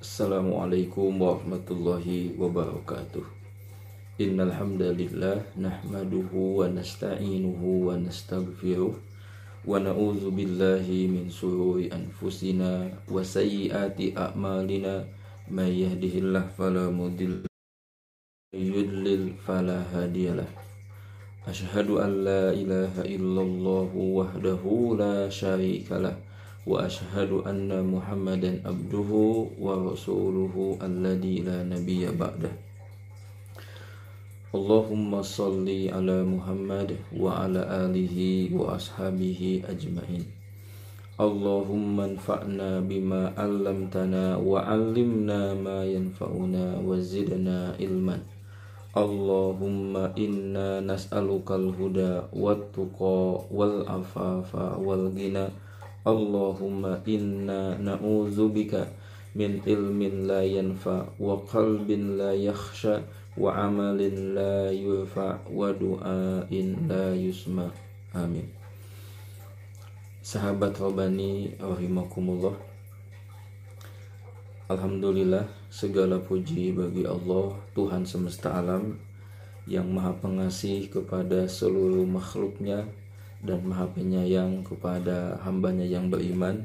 Assalamualaikum warahmatullahi wabarakatuh. Innal hamdalillah nahmaduhu wa nasta'inuhu wa nastaghfiruh wa na'udzu billahi min shururi anfusina wa sayyiati a'malina. May yahdihillahu fala mudilla yudlil fala hadiyalah Ashhadu an la ilaha illallah wahdahu la syarikalah wa ashhadu anna muhammadan abduhu wa rasuluhu alladhi la nabiyya ba'dah Allahumma salli ala Muhammad wa ala alihi wa ashabihi ajma'in Allahumma anfa'na bima 'allamtana wa 'allimna ma yanfa'una wa zidna ilman Allahumma inna Allahumma inna na'udzubika min ilmin la yanfa wa qalbin la yakhsha wa amalin la yurfa wa du'ain la yusma. Amin. Sahabat Robani rahimakumullah. Alhamdulillah segala puji bagi Allah Tuhan semesta alam yang maha pengasih kepada seluruh makhluknya dan maha penyayang kepada hambanya yang beriman.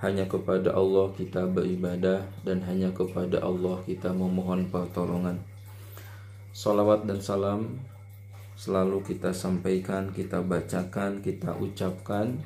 Hanya kepada Allah kita beribadah dan hanya kepada Allah kita memohon pertolongan. Salawat dan salam selalu kita sampaikan, kita bacakan, kita ucapkan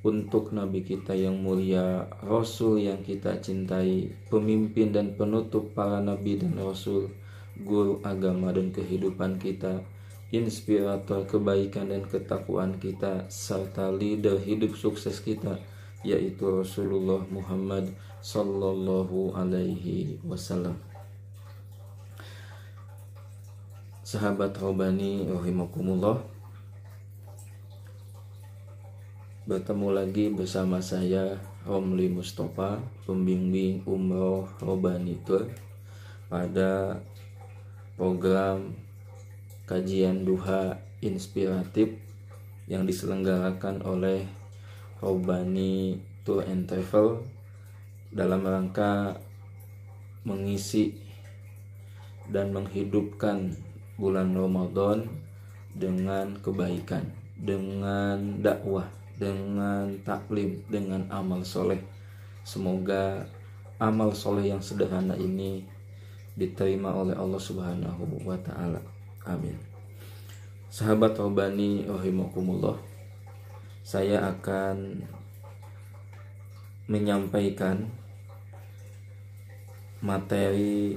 untuk Nabi kita yang mulia, Rasul yang kita cintai, pemimpin dan penutup para Nabi dan Rasul, guru agama dan kehidupan kita, inspirator kebaikan dan ketakwaan kita serta leader hidup sukses kita yaitu Rasulullah Muhammad sallallahu alaihi wasallam. Sahabat Robani rahimakumullah. Bertemu lagi bersama saya Romli Mustafa, pembimbing umroh Robani Tour pada program kajian duha inspiratif yang diselenggarakan oleh Robani Tour and Travel dalam rangka mengisi dan menghidupkan bulan Ramadan dengan kebaikan, dengan dakwah, dengan taklim, dengan amal soleh. Semoga amal soleh yang sederhana ini diterima oleh Allah Subhanahu wa Ta'ala. Amin. Sahabat Robani rahimakumullah. Saya akan menyampaikan materi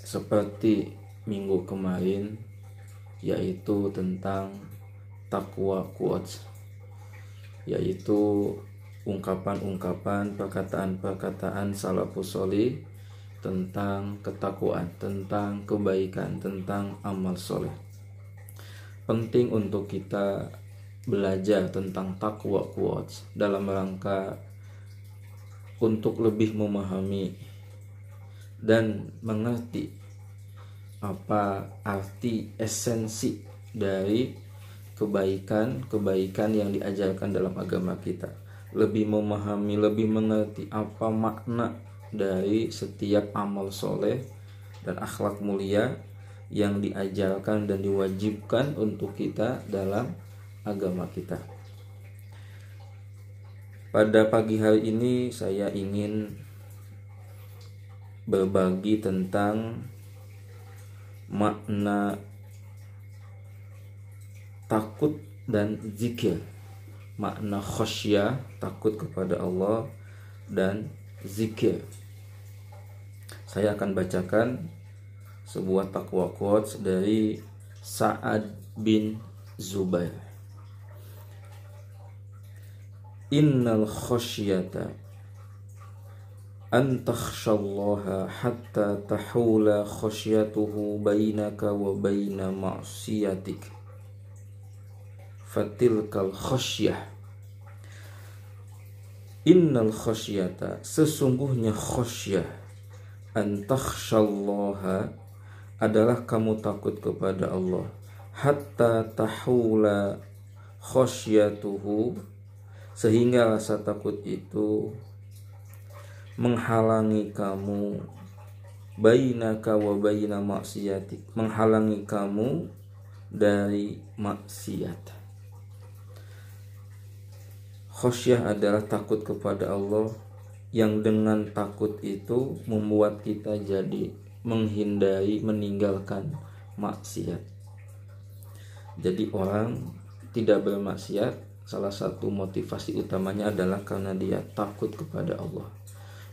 seperti minggu kemarin yaitu tentang takwa quotes yaitu ungkapan-ungkapan perkataan-perkataan salafus solih tentang ketakwaan, tentang kebaikan, tentang amal soleh. Penting untuk kita belajar tentang takwa quotes dalam rangka untuk lebih memahami dan mengerti apa arti esensi dari kebaikan-kebaikan yang diajarkan dalam agama kita. Lebih memahami, lebih mengerti apa makna dari setiap amal soleh dan akhlak mulia yang diajarkan dan diwajibkan untuk kita dalam agama kita. Pada pagi hari ini saya ingin berbagi tentang makna takut dan zikir. Makna khasyah, takut kepada Allah dan zikir. Saya akan bacakan sebuah takwa quotes dari Sa'ad bin Zubair. Innal khasyata an takhshallaha hatta tahula khasyatuhu bainaka wa baina ma'siyatik fatilkal khasyah innal khasyata sesungguhnya khasyah. An takhshallaha adalah kamu takut kepada Allah. Hatta tahula khasyatuhu sehingga rasa takut itu menghalangi kamu bainaka wa baina maksiatik menghalangi kamu dari maksiat khosyah adalah takut kepada Allah yang dengan takut itu membuat kita jadi menghindari meninggalkan maksiat jadi orang tidak bermaksiat salah satu motivasi utamanya adalah karena dia takut kepada Allah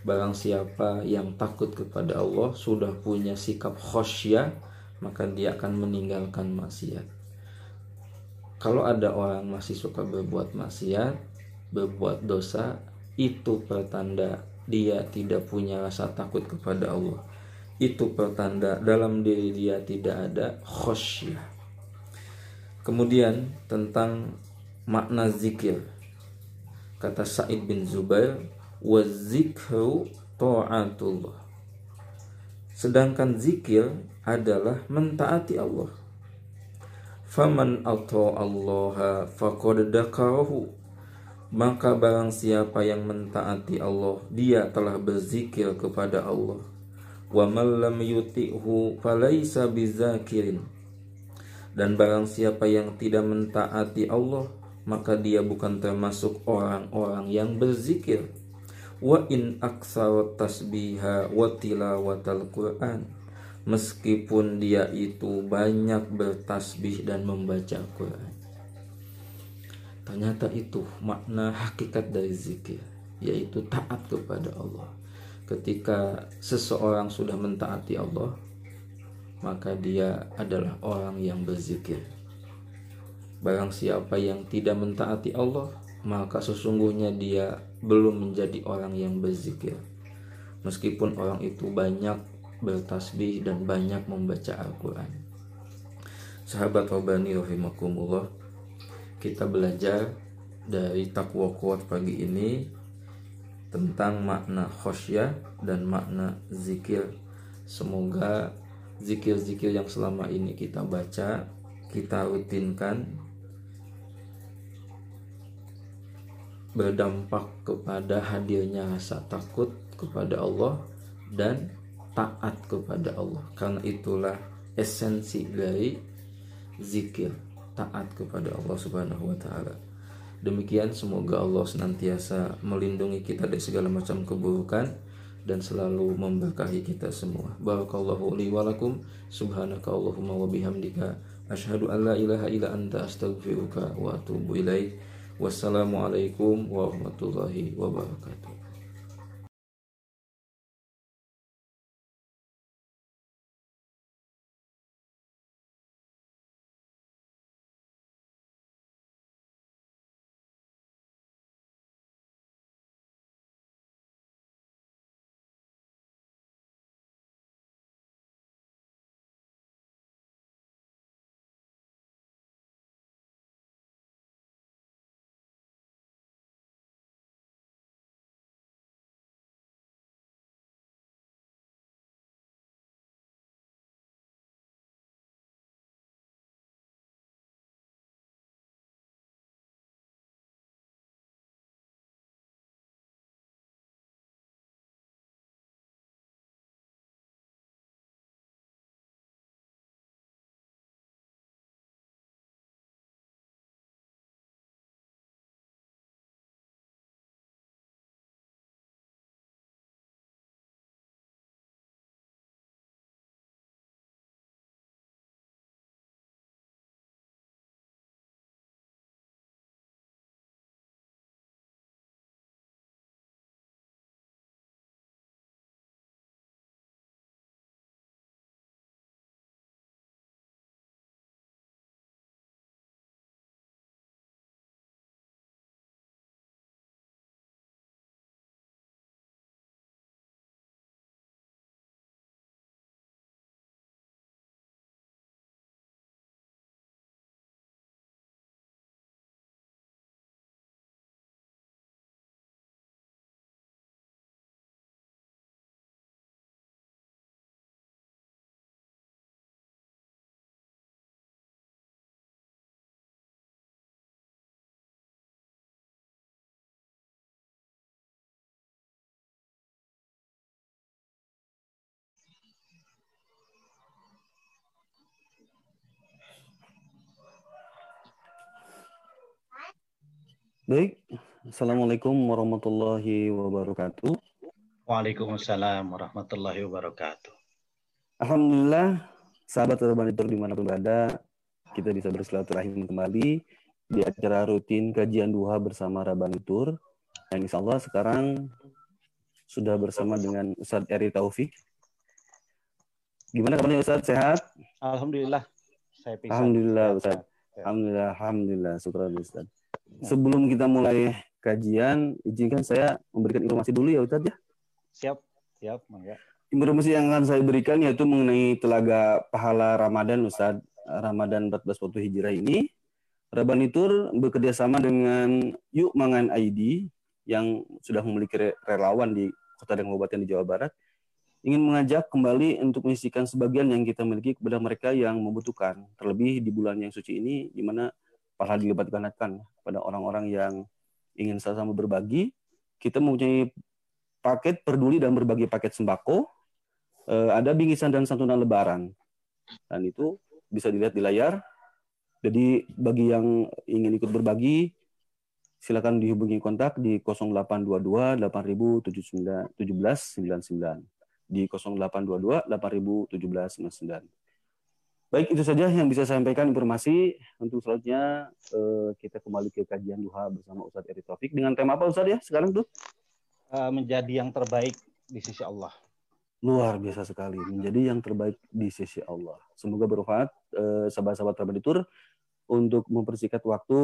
Barang siapa yang takut kepada Allah sudah punya sikap khosyah maka dia akan meninggalkan maksiat. Kalau ada orang masih suka berbuat maksiat, berbuat dosa, itu pertanda dia tidak punya rasa takut kepada Allah. Itu pertanda dalam diri dia tidak ada khosyah. Kemudian tentang makna zikir. Kata Said bin Zubair, wazikru ta'atullah sedangkan zikir adalah mentaati Allah faman Allah faqad dakarahu maka barang siapa yang mentaati Allah dia telah berzikir kepada Allah. Wa man lam yuti'hu bizakirin. Dan barang siapa yang tidak mentaati Allah maka dia bukan termasuk orang-orang yang berzikir. Wa in aksar tasbiha wa tilawatal Quran. Meskipun dia itu banyak bertasbih dan membaca Quran ternyata itu makna hakikat dari zikir yaitu taat kepada Allah ketika seseorang sudah mentaati Allah maka dia adalah orang yang berzikir barang siapa yang tidak mentaati Allah maka sesungguhnya dia belum menjadi orang yang berzikir. Meskipun orang itu banyak bertasbih dan banyak membaca Al-Quran. Sahabat Robani rahimakumullah, kita belajar dari takwa kuat pagi ini tentang makna khosyah dan makna zikir. Semoga zikir-zikir yang selama ini kita baca, kita rutinkan berdampak kepada hadirnya rasa takut kepada Allah dan taat kepada Allah karena itulah esensi dari zikir taat kepada Allah Subhanahu wa taala. Demikian semoga Allah senantiasa melindungi kita dari segala macam keburukan dan selalu memberkahi kita semua. Barakallahu li walakum subhanaka allahumma wa bihamdika. Asyhadu an la ilaha illa anta astaghfiruka wa atubu ilaik. Wassalamualaikum warahmatullahi wabarakatuh. Baik, Assalamualaikum warahmatullahi wabarakatuh. Waalaikumsalam warahmatullahi wabarakatuh. Alhamdulillah, sahabat Urban Itu di mana pun berada, kita bisa bersilaturahim kembali di acara rutin kajian duha bersama Rabanitur. Dan insya Allah sekarang sudah bersama dengan Ustadz Eri Taufik. Gimana kabarnya Ustadz? Sehat? Alhamdulillah. Saya Alhamdulillah Ustadz. Alhamdulillah, Alhamdulillah. Syukur Ustadz. Sebelum kita mulai kajian, izinkan saya memberikan informasi dulu ya Ustadz ya. Siap, siap, mangga. Informasi yang akan saya berikan yaitu mengenai telaga pahala Ramadan Ustadz. Ramadan 14 Hijrah ini. Rabanitur bekerja sama dengan Yuk Mangan ID yang sudah memiliki relawan di kota dan kabupaten di Jawa Barat ingin mengajak kembali untuk mengisikan sebagian yang kita miliki kepada mereka yang membutuhkan terlebih di bulan yang suci ini di mana pahala dilipat gandakan pada orang-orang yang ingin sama-sama berbagi. Kita mempunyai paket peduli dan berbagi paket sembako. Eh, ada bingkisan dan santunan lebaran. Dan itu bisa dilihat di layar. Jadi bagi yang ingin ikut berbagi, silakan dihubungi kontak di 0822 8017 99 di 0822 8017 Baik, itu saja yang bisa saya sampaikan informasi. Untuk selanjutnya eh, kita kembali ke kajian duha bersama Ustadz Eri Taufik. Dengan tema apa Ustadz ya sekarang tuh? Uh, menjadi yang terbaik di sisi Allah. Luar biasa sekali. Menjadi yang terbaik di sisi Allah. Semoga bermanfaat eh, sahabat-sahabat Rabanitur untuk mempersingkat waktu.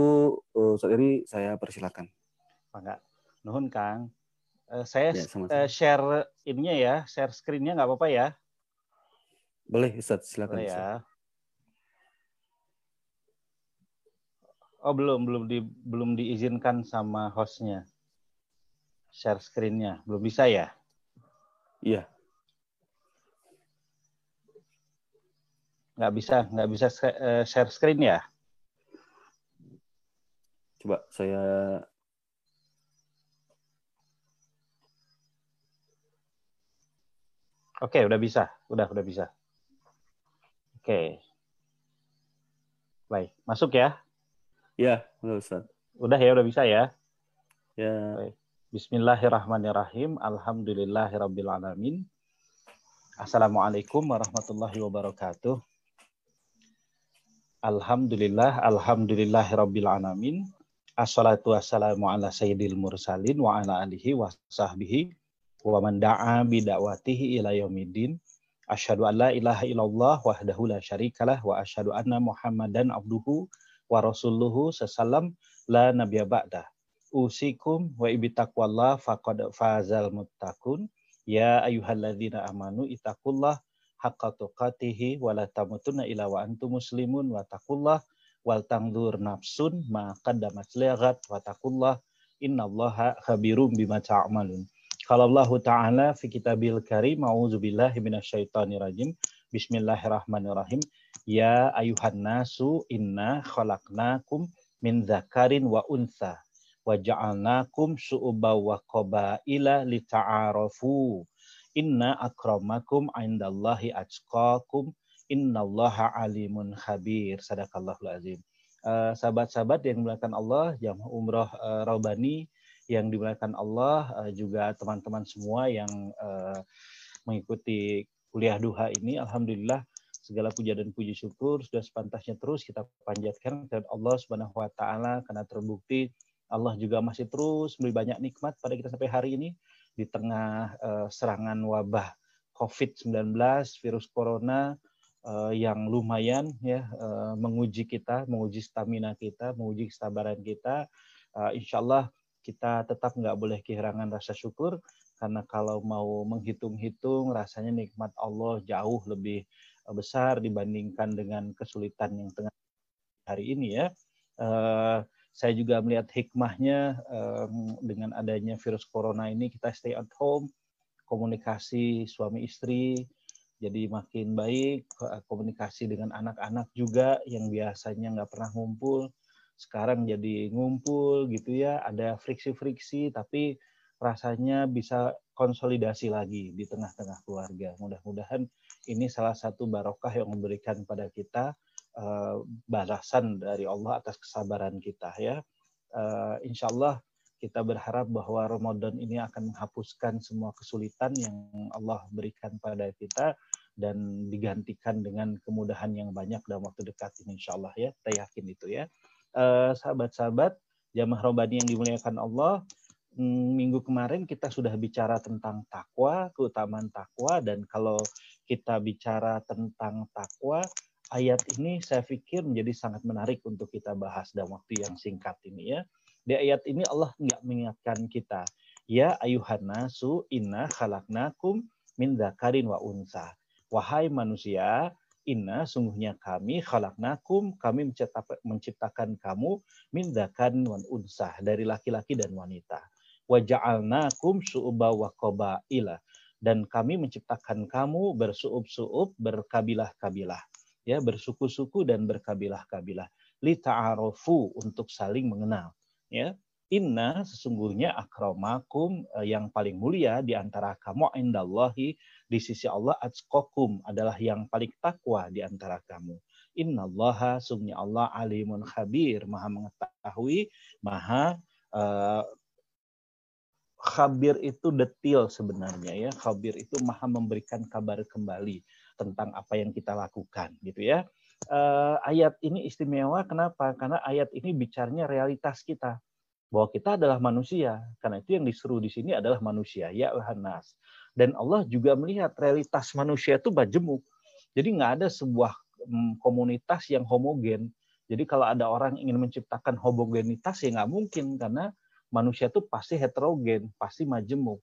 Eh, Ustadz Eri, saya persilakan. Enggak. Nuhun Kang. Uh, saya ya, sama -sama. Uh, share ininya ya, share screen-nya nggak apa-apa ya? Boleh Ustaz, silakan. Boleh ya. Oh belum belum di belum diizinkan sama hostnya share screen-nya belum bisa ya? Iya. Nggak bisa nggak bisa eh, share screen ya? Coba saya Oke, udah bisa. Udah, udah bisa. Oke. Baik, masuk ya. Ya, udah Ustaz. Udah ya, udah bisa ya. Ya. Baik. Bismillahirrahmanirrahim. Alhamdulillahirrabbilalamin. Assalamualaikum warahmatullahi wabarakatuh. Alhamdulillah, alhamdulillahirrabbilalamin. Assalatu wassalamu ala sayyidil mursalin wa ala alihi wa sahbihi wa man da'a bidakwatihi ila yaumiddin. Asyhadu an la ilaha illallah wahdahu la syarikalah wa asyhadu anna Muhammadan abduhu wa rasuluhu sesalam la nabiyya ba'da. Usikum wa ibitaqwallah faqad fazal muttaqun. Ya ayyuhalladzina amanu itaqullah haqqa tuqatihi wa la tamutunna wa antum muslimun wa taqullah wal tangdur nafsun ma qaddamat lighat wa taqullah innallaha khabirum bima ta'malun. Qala Allah Ta'ala fi kitabil karim a'udzubillahi minasyaitonirrajim. Bismillahirrahmanirrahim. Ya ayuhan nasu inna khalaqnakum min zakarin wa untha wa ja'alnakum su'uba wa qabaila lita'arafu. Inna akramakum indallahi atqakum innallaha alimun khabir. Sadaqallahul azim. Uh, sahabat-sahabat yang dimuliakan Allah, yang umroh uh, Raubani yang dimuliakan Allah, uh, juga teman-teman semua yang uh, mengikuti kuliah duha ini, alhamdulillah segala puja dan puji syukur sudah sepantasnya terus kita panjatkan kepada Allah Subhanahu wa taala karena terbukti Allah juga masih terus memberi banyak nikmat pada kita sampai hari ini di tengah uh, serangan wabah COVID-19 virus corona uh, yang lumayan ya uh, menguji kita, menguji stamina kita, menguji kesabaran kita. Uh, insya Allah kita tetap nggak boleh kehilangan rasa syukur karena kalau mau menghitung-hitung rasanya nikmat Allah jauh lebih besar dibandingkan dengan kesulitan yang tengah hari ini ya. Uh, saya juga melihat hikmahnya dengan adanya virus corona ini kita stay at home, komunikasi suami istri jadi makin baik, komunikasi dengan anak-anak juga yang biasanya nggak pernah ngumpul, sekarang jadi ngumpul gitu ya, ada friksi-friksi tapi rasanya bisa konsolidasi lagi di tengah-tengah keluarga. Mudah-mudahan ini salah satu barokah yang memberikan pada kita uh, balasan dari Allah atas kesabaran kita ya. uh, insya Allah kita berharap bahwa Ramadan ini akan menghapuskan semua kesulitan yang Allah berikan pada kita dan digantikan dengan kemudahan yang banyak dalam waktu dekat ini insya Allah ya kita yakin itu ya uh, sahabat-sahabat jamaah robani yang dimuliakan Allah minggu kemarin kita sudah bicara tentang takwa keutamaan takwa dan kalau kita bicara tentang takwa ayat ini saya pikir menjadi sangat menarik untuk kita bahas dalam waktu yang singkat ini ya di ayat ini Allah nggak mengingatkan kita, ya ayuhan nasu inna khalaqnakum min dzakarin wa unsa. Wahai manusia, inna sungguhnya kami khalaqnakum, kami menciptakan kamu min dzakarin wa unsa dari laki-laki dan wanita. Wa ja'alnakum syu'ba wa qabaila dan kami menciptakan kamu bersuub-suub, berkabilah-kabilah, ya bersuku-suku dan berkabilah-kabilah. Li ta'arufu untuk saling mengenal ya Inna sesungguhnya akramakum eh, yang paling mulia di antara kamu indallahi di sisi Allah atskokum adalah yang paling takwa di antara kamu. Innallaha sungguhnya Allah alimun khabir, maha mengetahui, maha uh, khabir itu detil sebenarnya ya. Khabir itu maha memberikan kabar kembali tentang apa yang kita lakukan gitu ya. Uh, ayat ini istimewa kenapa? Karena ayat ini bicaranya realitas kita bahwa kita adalah manusia. Karena itu yang disuruh di sini adalah manusia, ya Hanas. Dan Allah juga melihat realitas manusia itu majemuk. Jadi nggak ada sebuah mm, komunitas yang homogen. Jadi kalau ada orang ingin menciptakan homogenitas ya nggak mungkin karena manusia itu pasti heterogen, pasti majemuk.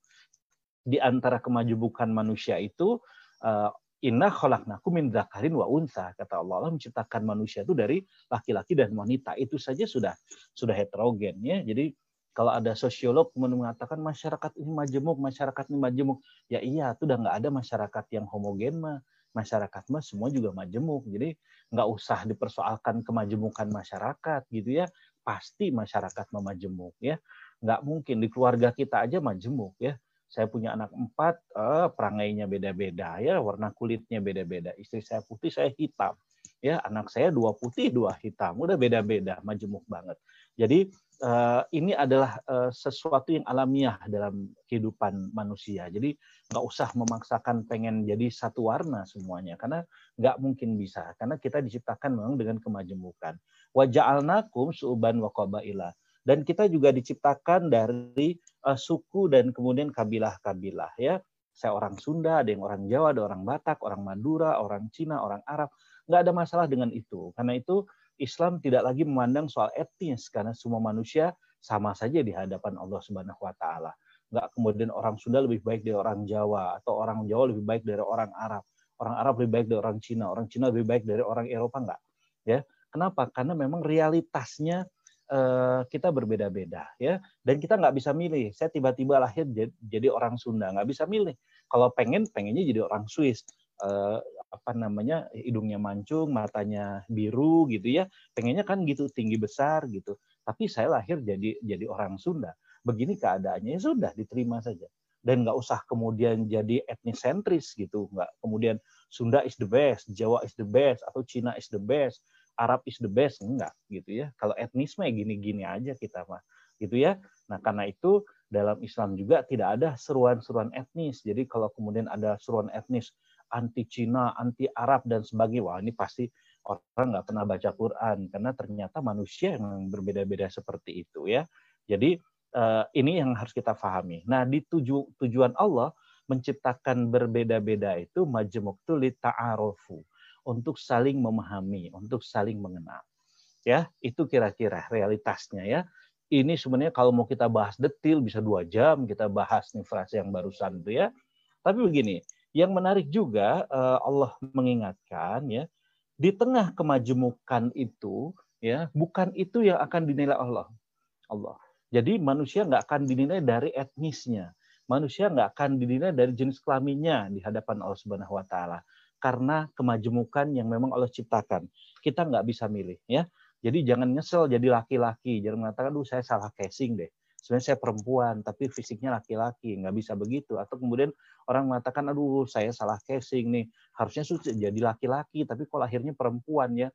Di antara kemajemukan manusia itu eh, Inna khalaqnakum min dzakarin wa unsa kata Allah. Allah menciptakan manusia itu dari laki-laki dan wanita. Itu saja sudah sudah heterogen ya. Jadi kalau ada sosiolog mengatakan masyarakat ini majemuk masyarakat ini majemuk ya iya itu udah nggak ada masyarakat yang homogen mah. Masyarakat mah semua juga majemuk. Jadi nggak usah dipersoalkan kemajemukan masyarakat gitu ya pasti masyarakat memajemuk ya nggak mungkin di keluarga kita aja majemuk ya saya punya anak empat, eh, perangainya beda-beda ya, warna kulitnya beda-beda. Istri saya putih, saya hitam. Ya, anak saya dua putih, dua hitam, udah beda-beda, majemuk banget. Jadi eh, ini adalah eh, sesuatu yang alamiah dalam kehidupan manusia. Jadi nggak usah memaksakan pengen jadi satu warna semuanya, karena nggak mungkin bisa. Karena kita diciptakan memang dengan kemajemukan. Waja'alnakum su'uban wa qabailah dan kita juga diciptakan dari uh, suku dan kemudian kabilah-kabilah ya saya orang Sunda ada yang orang Jawa ada orang Batak orang Madura orang Cina orang Arab nggak ada masalah dengan itu karena itu Islam tidak lagi memandang soal etnis karena semua manusia sama saja di hadapan Allah Subhanahu wa taala. Nggak kemudian orang Sunda lebih baik dari orang Jawa atau orang Jawa lebih baik dari orang Arab. Orang Arab lebih baik dari orang Cina, orang Cina lebih baik dari orang Eropa enggak. Ya. Kenapa? Karena memang realitasnya Eh, kita berbeda-beda ya dan kita nggak bisa milih saya tiba-tiba lahir jadi orang Sunda nggak bisa milih kalau pengen pengennya jadi orang Swiss uh, apa namanya hidungnya mancung matanya biru gitu ya pengennya kan gitu tinggi besar gitu tapi saya lahir jadi jadi orang Sunda begini keadaannya ya sudah diterima saja dan nggak usah kemudian jadi etnis sentris gitu nggak kemudian Sunda is the best Jawa is the best atau Cina is the best Arab is the best enggak gitu ya. Kalau etnis mah ya gini-gini aja kita mah gitu ya. Nah, karena itu dalam Islam juga tidak ada seruan-seruan etnis. Jadi kalau kemudian ada seruan etnis anti Cina, anti Arab dan sebagainya, wah ini pasti orang nggak pernah baca Quran karena ternyata manusia yang berbeda-beda seperti itu ya. Jadi eh, ini yang harus kita pahami. Nah, di tuju, tujuan Allah menciptakan berbeda-beda itu majemuk itu li untuk saling memahami, untuk saling mengenal. Ya, itu kira-kira realitasnya ya. Ini sebenarnya kalau mau kita bahas detil bisa dua jam kita bahas nih frase yang barusan itu ya. Tapi begini, yang menarik juga eh, Allah mengingatkan ya, di tengah kemajemukan itu ya, bukan itu yang akan dinilai Allah. Allah. Jadi manusia nggak akan dinilai dari etnisnya. Manusia nggak akan dinilai dari jenis kelaminnya di hadapan Allah Subhanahu wa taala karena kemajemukan yang memang Allah ciptakan. Kita nggak bisa milih ya. Jadi jangan nyesel jadi laki-laki, jangan mengatakan, "Duh, saya salah casing deh." Sebenarnya saya perempuan, tapi fisiknya laki-laki, nggak bisa begitu. Atau kemudian orang mengatakan, "Aduh, saya salah casing nih, harusnya jadi laki-laki, tapi kok lahirnya perempuan ya."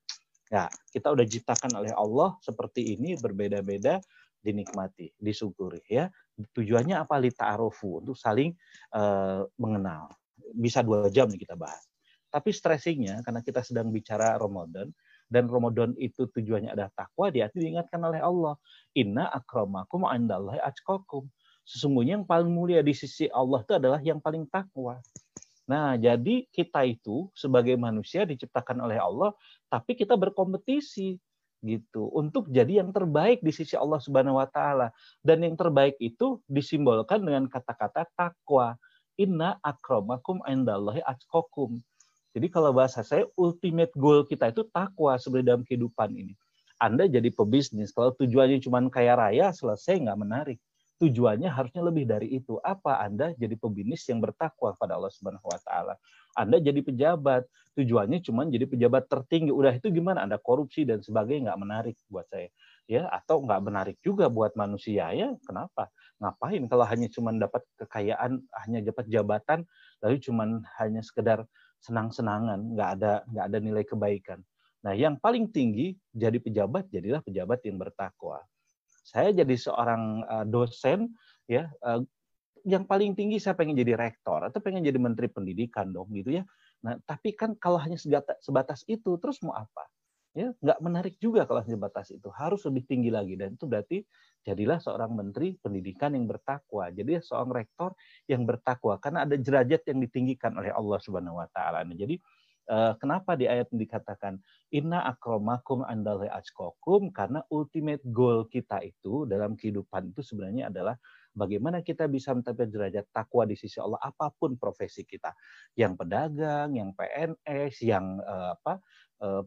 Ya, kita udah ciptakan oleh Allah seperti ini berbeda-beda dinikmati, disyukuri ya. Tujuannya apa? Lita'arufu untuk saling uh, mengenal. Bisa dua jam nih kita bahas. Tapi stressingnya karena kita sedang bicara Ramadan dan Ramadan itu tujuannya adalah takwa, dia diingatkan oleh Allah. Inna akramakum andallahi atqakum. Sesungguhnya yang paling mulia di sisi Allah itu adalah yang paling takwa. Nah, jadi kita itu sebagai manusia diciptakan oleh Allah, tapi kita berkompetisi gitu untuk jadi yang terbaik di sisi Allah Subhanahu wa taala. Dan yang terbaik itu disimbolkan dengan kata-kata takwa. Inna akramakum indallahi atqakum. Jadi kalau bahasa saya ultimate goal kita itu takwa sebenarnya dalam kehidupan ini. Anda jadi pebisnis, kalau tujuannya cuma kaya raya, selesai nggak menarik tujuannya harusnya lebih dari itu. Apa Anda jadi pebisnis yang bertakwa pada Allah Subhanahu wa taala. Anda jadi pejabat, tujuannya cuma jadi pejabat tertinggi. Udah itu gimana? Anda korupsi dan sebagainya nggak menarik buat saya. Ya, atau nggak menarik juga buat manusia ya. Kenapa? Ngapain kalau hanya cuma dapat kekayaan, hanya dapat jabatan, lalu cuma hanya sekedar senang-senangan, nggak ada nggak ada nilai kebaikan. Nah, yang paling tinggi jadi pejabat, jadilah pejabat yang bertakwa saya jadi seorang uh, dosen ya uh, yang paling tinggi saya pengen jadi rektor atau pengen jadi menteri pendidikan dong gitu ya. Nah, tapi kan kalau hanya sebatas itu terus mau apa? Ya, nggak menarik juga kalau hanya sebatas itu. Harus lebih tinggi lagi dan itu berarti jadilah seorang menteri pendidikan yang bertakwa. Jadi seorang rektor yang bertakwa karena ada derajat yang ditinggikan oleh Allah Subhanahu wa taala. Nah, jadi Eh, kenapa di ayat dikatakan inna akromakum andalai atqakum karena ultimate goal kita itu dalam kehidupan itu sebenarnya adalah bagaimana kita bisa mencapai derajat takwa di sisi Allah apa pun profesi kita yang pedagang yang PNS yang uh, apa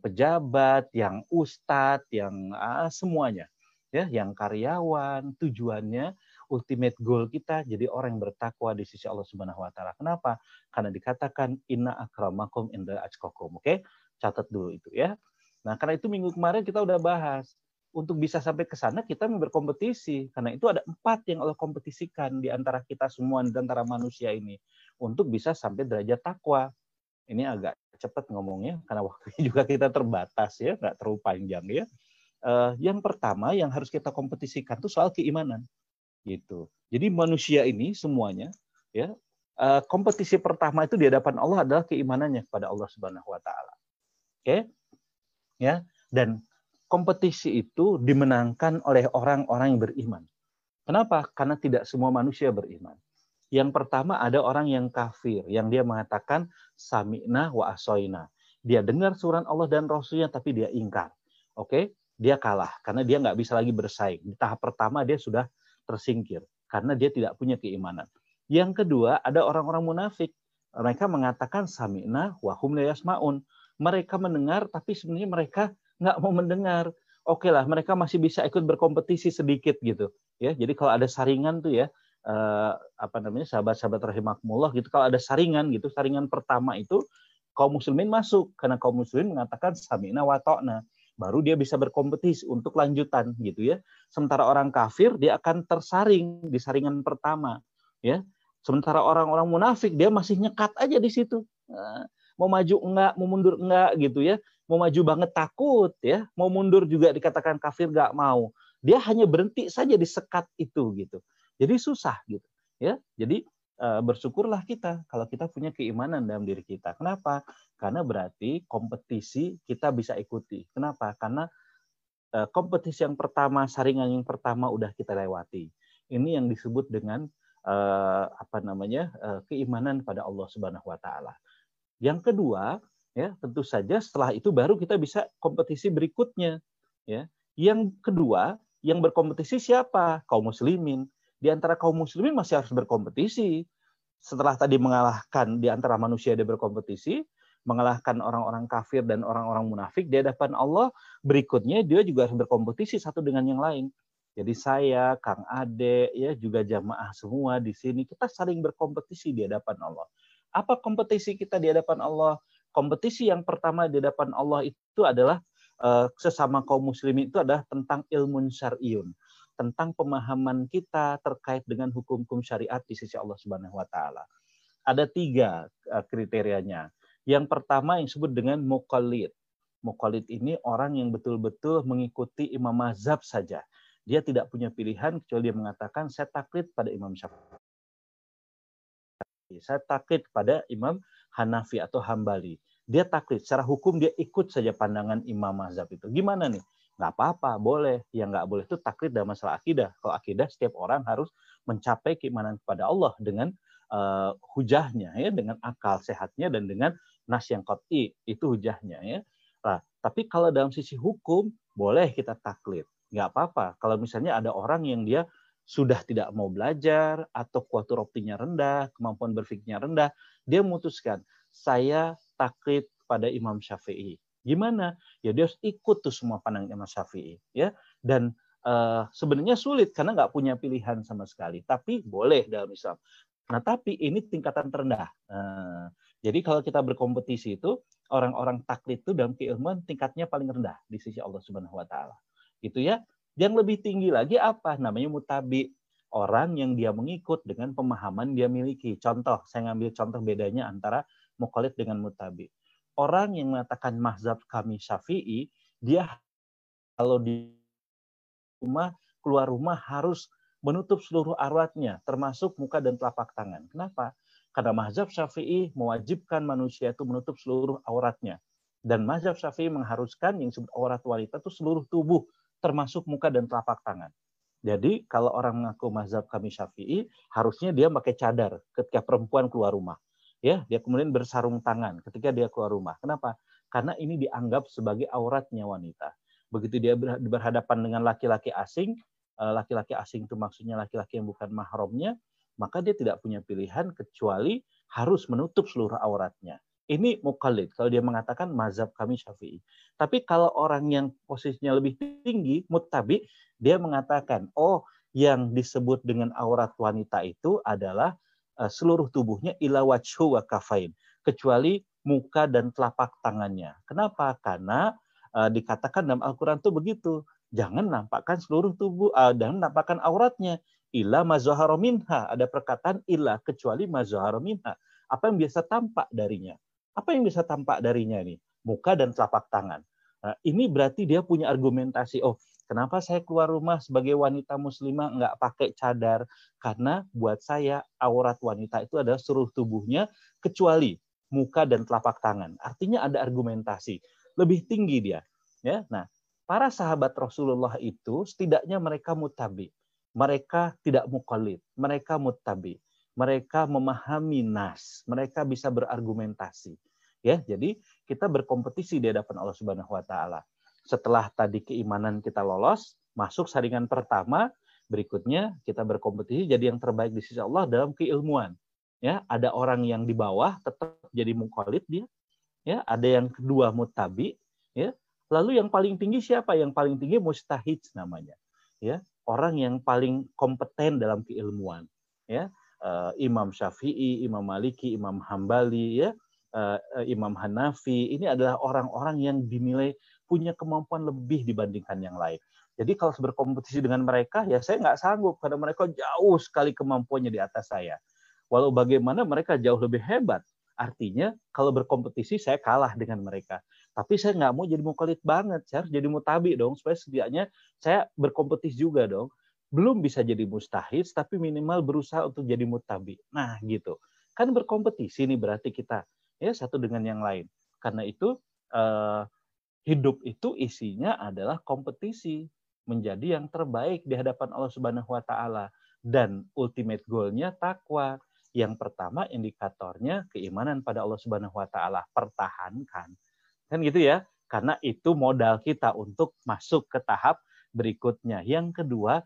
pejabat yang ustadz yang uh, semuanya ya yang karyawan tujuannya ultimate goal kita jadi orang yang bertakwa di sisi Allah Subhanahu wa taala. Kenapa? Karena dikatakan inna akramakum inda atqakum. Oke? Catat dulu itu ya. Nah, karena itu minggu kemarin kita udah bahas untuk bisa sampai ke sana kita berkompetisi karena itu ada empat yang Allah kompetisikan di antara kita semua di antara manusia ini untuk bisa sampai derajat takwa. Ini agak cepat ngomongnya karena waktunya juga kita terbatas ya, nggak terlalu panjang ya. Uh, yang pertama yang harus kita kompetisikan itu soal keimanan gitu. Jadi manusia ini semuanya ya uh, kompetisi pertama itu di hadapan Allah adalah keimanannya kepada Allah Subhanahu wa taala. Oke? Okay? Ya, dan kompetisi itu dimenangkan oleh orang-orang yang beriman. Kenapa? Karena tidak semua manusia beriman. Yang pertama ada orang yang kafir, yang dia mengatakan sami'na wa asoina. Dia dengar surat Allah dan Rasulnya, tapi dia ingkar. Oke, dia kalah karena dia nggak bisa lagi bersaing. Di tahap pertama dia sudah tersingkir karena dia tidak punya keimanan. Yang kedua, ada orang-orang munafik. Mereka mengatakan sami'na wa hum yasmaun. Mereka mendengar tapi sebenarnya mereka nggak mau mendengar. Oke lah, mereka masih bisa ikut berkompetisi sedikit gitu. Ya, jadi kalau ada saringan tuh ya, eh, apa namanya sahabat-sahabat rahimakumullah gitu. Kalau ada saringan gitu, saringan pertama itu kaum muslimin masuk karena kaum muslimin mengatakan sami'na wa ta'na baru dia bisa berkompetisi untuk lanjutan gitu ya. Sementara orang kafir dia akan tersaring di saringan pertama ya. Sementara orang-orang munafik dia masih nyekat aja di situ. Nah, mau maju enggak, mau mundur enggak gitu ya. Mau maju banget takut ya, mau mundur juga dikatakan kafir enggak mau. Dia hanya berhenti saja di sekat itu gitu. Jadi susah gitu ya. Jadi Eh, bersyukurlah kita kalau kita punya keimanan dalam diri kita. Kenapa? Karena berarti kompetisi kita bisa ikuti. Kenapa? Karena eh, kompetisi yang pertama, saringan yang pertama udah kita lewati. Ini yang disebut dengan eh, apa namanya keimanan pada Allah Subhanahu Wa Taala. Yang kedua, ya tentu saja setelah itu baru kita bisa kompetisi berikutnya. Ya, yang kedua yang berkompetisi siapa? Kaum muslimin di antara kaum muslimin masih harus berkompetisi. Setelah tadi mengalahkan di antara manusia dia berkompetisi, mengalahkan orang-orang kafir dan orang-orang munafik di hadapan Allah, berikutnya dia juga harus berkompetisi satu dengan yang lain. Jadi saya, Kang Ade, ya juga jamaah semua di sini kita saling berkompetisi di hadapan Allah. Apa kompetisi kita di hadapan Allah? Kompetisi yang pertama di hadapan Allah itu adalah uh, sesama kaum muslimin itu adalah tentang ilmu syar'iyun tentang pemahaman kita terkait dengan hukum-hukum syariat di sisi Allah Subhanahu wa taala. Ada tiga eh, kriterianya. Yang pertama yang disebut dengan mukallid. Mukallid ini orang yang betul-betul mengikuti imam mazhab saja. Dia tidak punya pilihan kecuali dia mengatakan saya taklid pada Imam Syafi'i. Saya taklid pada Imam Hanafi atau Hambali. Dia taklid. Secara hukum dia ikut saja pandangan Imam Mazhab itu. Gimana nih? Nggak apa-apa, boleh. Yang nggak boleh itu taklid dalam masalah akidah. Kalau akidah setiap orang harus mencapai keimanan kepada Allah dengan uh, hujahnya, ya, dengan akal sehatnya dan dengan nas yang qat'i. Itu hujahnya. ya. Nah, tapi kalau dalam sisi hukum, boleh kita taklid. Nggak apa-apa. Kalau misalnya ada orang yang dia sudah tidak mau belajar atau kuatur optinya rendah, kemampuan berpikirnya rendah, dia memutuskan saya taklid pada Imam Syafi'i. Gimana? Ya dia harus ikut tuh semua pandangan Imam Syafi'i, ya. Dan uh, sebenarnya sulit karena nggak punya pilihan sama sekali. Tapi boleh dalam Islam. Nah, tapi ini tingkatan terendah. Nah, jadi kalau kita berkompetisi itu orang-orang taklid itu dalam keilmuan tingkatnya paling rendah di sisi Allah Subhanahu wa taala. Gitu ya. Yang lebih tinggi lagi apa? Namanya mutabi. Orang yang dia mengikut dengan pemahaman dia miliki. Contoh, saya ngambil contoh bedanya antara mukallid dengan mutabi. Orang yang mengatakan mazhab kami syafi'i, dia kalau di rumah, keluar rumah harus menutup seluruh arwatnya, termasuk muka dan telapak tangan. Kenapa? Karena mazhab syafi'i mewajibkan manusia itu menutup seluruh auratnya. Dan mazhab syafi'i mengharuskan yang disebut aurat wanita itu seluruh tubuh termasuk muka dan telapak tangan. Jadi kalau orang mengaku mazhab kami syafi'i, harusnya dia pakai cadar ketika perempuan keluar rumah. Ya, dia kemudian bersarung tangan ketika dia keluar rumah. Kenapa? Karena ini dianggap sebagai auratnya wanita. Begitu dia berhadapan dengan laki-laki asing, eh, laki-laki asing itu maksudnya laki-laki yang bukan mahramnya, maka dia tidak punya pilihan kecuali harus menutup seluruh auratnya. Ini mukallid kalau dia mengatakan mazhab kami syafi'i. Tapi kalau orang yang posisinya lebih tinggi, muttabi, dia mengatakan, oh yang disebut dengan aurat wanita itu adalah seluruh tubuhnya ila wajhu wa kafain. Kecuali muka dan telapak tangannya. Kenapa? Karena uh, dikatakan dalam Al-Quran itu begitu. Jangan nampakkan seluruh tubuh, uh, jangan nampakkan auratnya. Ila minha. Ada perkataan ila, kecuali minha. Apa yang biasa tampak darinya apa yang bisa tampak darinya nih? Muka dan telapak tangan. Nah, ini berarti dia punya argumentasi. Oh, kenapa saya keluar rumah sebagai wanita muslimah nggak pakai cadar? Karena buat saya aurat wanita itu adalah seluruh tubuhnya kecuali muka dan telapak tangan. Artinya ada argumentasi. Lebih tinggi dia. Ya, Nah, para sahabat Rasulullah itu setidaknya mereka mutabi. Mereka tidak mukallid. Mereka mutabi mereka memahami nas, mereka bisa berargumentasi. Ya, jadi kita berkompetisi di hadapan Allah Subhanahu wa taala. Setelah tadi keimanan kita lolos, masuk saringan pertama, berikutnya kita berkompetisi jadi yang terbaik di sisi Allah dalam keilmuan. Ya, ada orang yang di bawah tetap jadi mukallid dia. Ya, ada yang kedua mutabi, ya. Lalu yang paling tinggi siapa? Yang paling tinggi mustahid namanya. Ya, orang yang paling kompeten dalam keilmuan. Ya, uh, Imam Syafi'i, Imam Maliki, Imam Hambali, ya, uh, Imam Hanafi. Ini adalah orang-orang yang dinilai punya kemampuan lebih dibandingkan yang lain. Jadi kalau berkompetisi dengan mereka, ya saya nggak sanggup karena mereka jauh sekali kemampuannya di atas saya. Walau bagaimana mereka jauh lebih hebat. Artinya kalau berkompetisi saya kalah dengan mereka. Tapi saya nggak mau jadi mukalit banget. Saya harus jadi mutabi dong supaya setidaknya saya berkompetisi juga dong belum bisa jadi mustahid, tapi minimal berusaha untuk jadi mutabi. Nah, gitu. Kan berkompetisi nih berarti kita ya satu dengan yang lain. Karena itu eh, hidup itu isinya adalah kompetisi menjadi yang terbaik di hadapan Allah Subhanahu wa taala dan ultimate goalnya takwa. Yang pertama indikatornya keimanan pada Allah Subhanahu wa taala, pertahankan. Kan gitu ya? Karena itu modal kita untuk masuk ke tahap berikutnya. Yang kedua,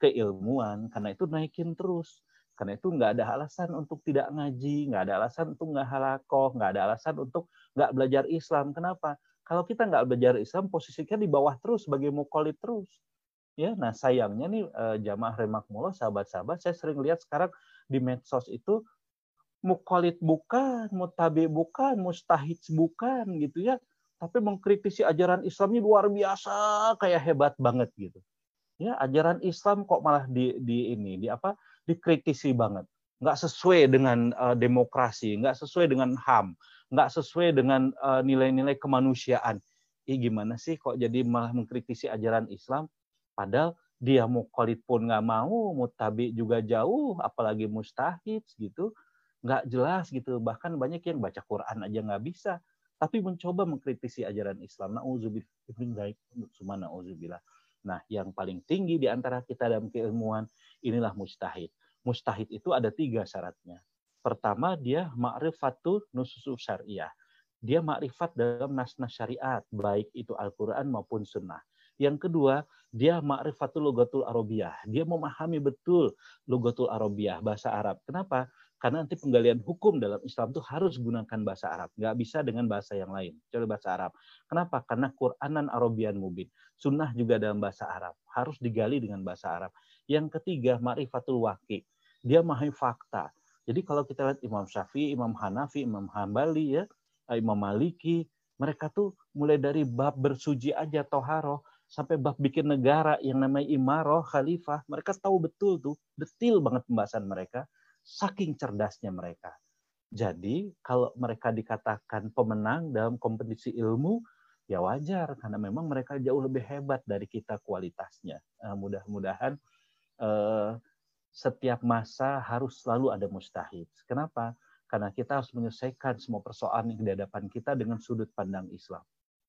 keilmuan. Karena itu naikin terus. Karena itu nggak ada alasan untuk tidak ngaji, nggak ada alasan untuk nggak halakoh, nggak ada alasan untuk nggak belajar Islam. Kenapa? Kalau kita nggak belajar Islam, posisinya di bawah terus sebagai mukolit terus. Ya, nah sayangnya nih eh, jamaah remakmullah, sahabat-sahabat, saya sering lihat sekarang di medsos itu mukolit bukan, mutabi bukan, mustahid bukan gitu ya, tapi mengkritisi ajaran Islamnya luar biasa, kayak hebat banget gitu. Ya ajaran Islam kok malah di, di ini di apa dikritisi banget nggak sesuai dengan uh, demokrasi nggak sesuai dengan ham nggak sesuai dengan nilai nilai-nilai kemanusiaan Ih, gimana sih kok jadi malah mengkritisi ajaran Islam padahal dia mau kolit pun nggak mau, mutabi juga jauh, apalagi mustahid gitu, nggak jelas gitu. Bahkan banyak yang baca Quran aja nggak bisa, tapi mencoba mengkritisi ajaran Islam. Nah, yang paling tinggi di antara kita dalam keilmuan inilah mustahid. Mustahid itu ada tiga syaratnya. Pertama, dia ma'rifatul nususul syariah. Dia makrifat dalam nas-nas syariat, baik itu Al-Quran maupun sunnah. Yang kedua, dia ma'rifatul logatul arabiyah. Dia memahami betul logatul arabiyah, bahasa Arab. Kenapa? Karena nanti penggalian hukum dalam Islam itu harus gunakan bahasa Arab. Nggak bisa dengan bahasa yang lain. Coba bahasa Arab. Kenapa? Karena Quranan Arabian mubin. Sunnah juga dalam bahasa Arab. Harus digali dengan bahasa Arab. Yang ketiga, ma'rifatul waqi. Dia memahami fakta. Jadi kalau kita lihat Imam Syafi'i, Imam Hanafi, Imam Hambali, ya, Imam Maliki, mereka tuh mulai dari bab bersuci aja toharoh sampai bab bikin negara yang namanya imaroh, khalifah, mereka tahu betul tuh, detil banget pembahasan mereka, saking cerdasnya mereka. Jadi kalau mereka dikatakan pemenang dalam kompetisi ilmu, ya wajar karena memang mereka jauh lebih hebat dari kita kualitasnya. Uh, mudah-mudahan uh, setiap masa harus selalu ada mustahid. Kenapa? Karena kita harus menyelesaikan semua persoalan yang di hadapan kita dengan sudut pandang Islam.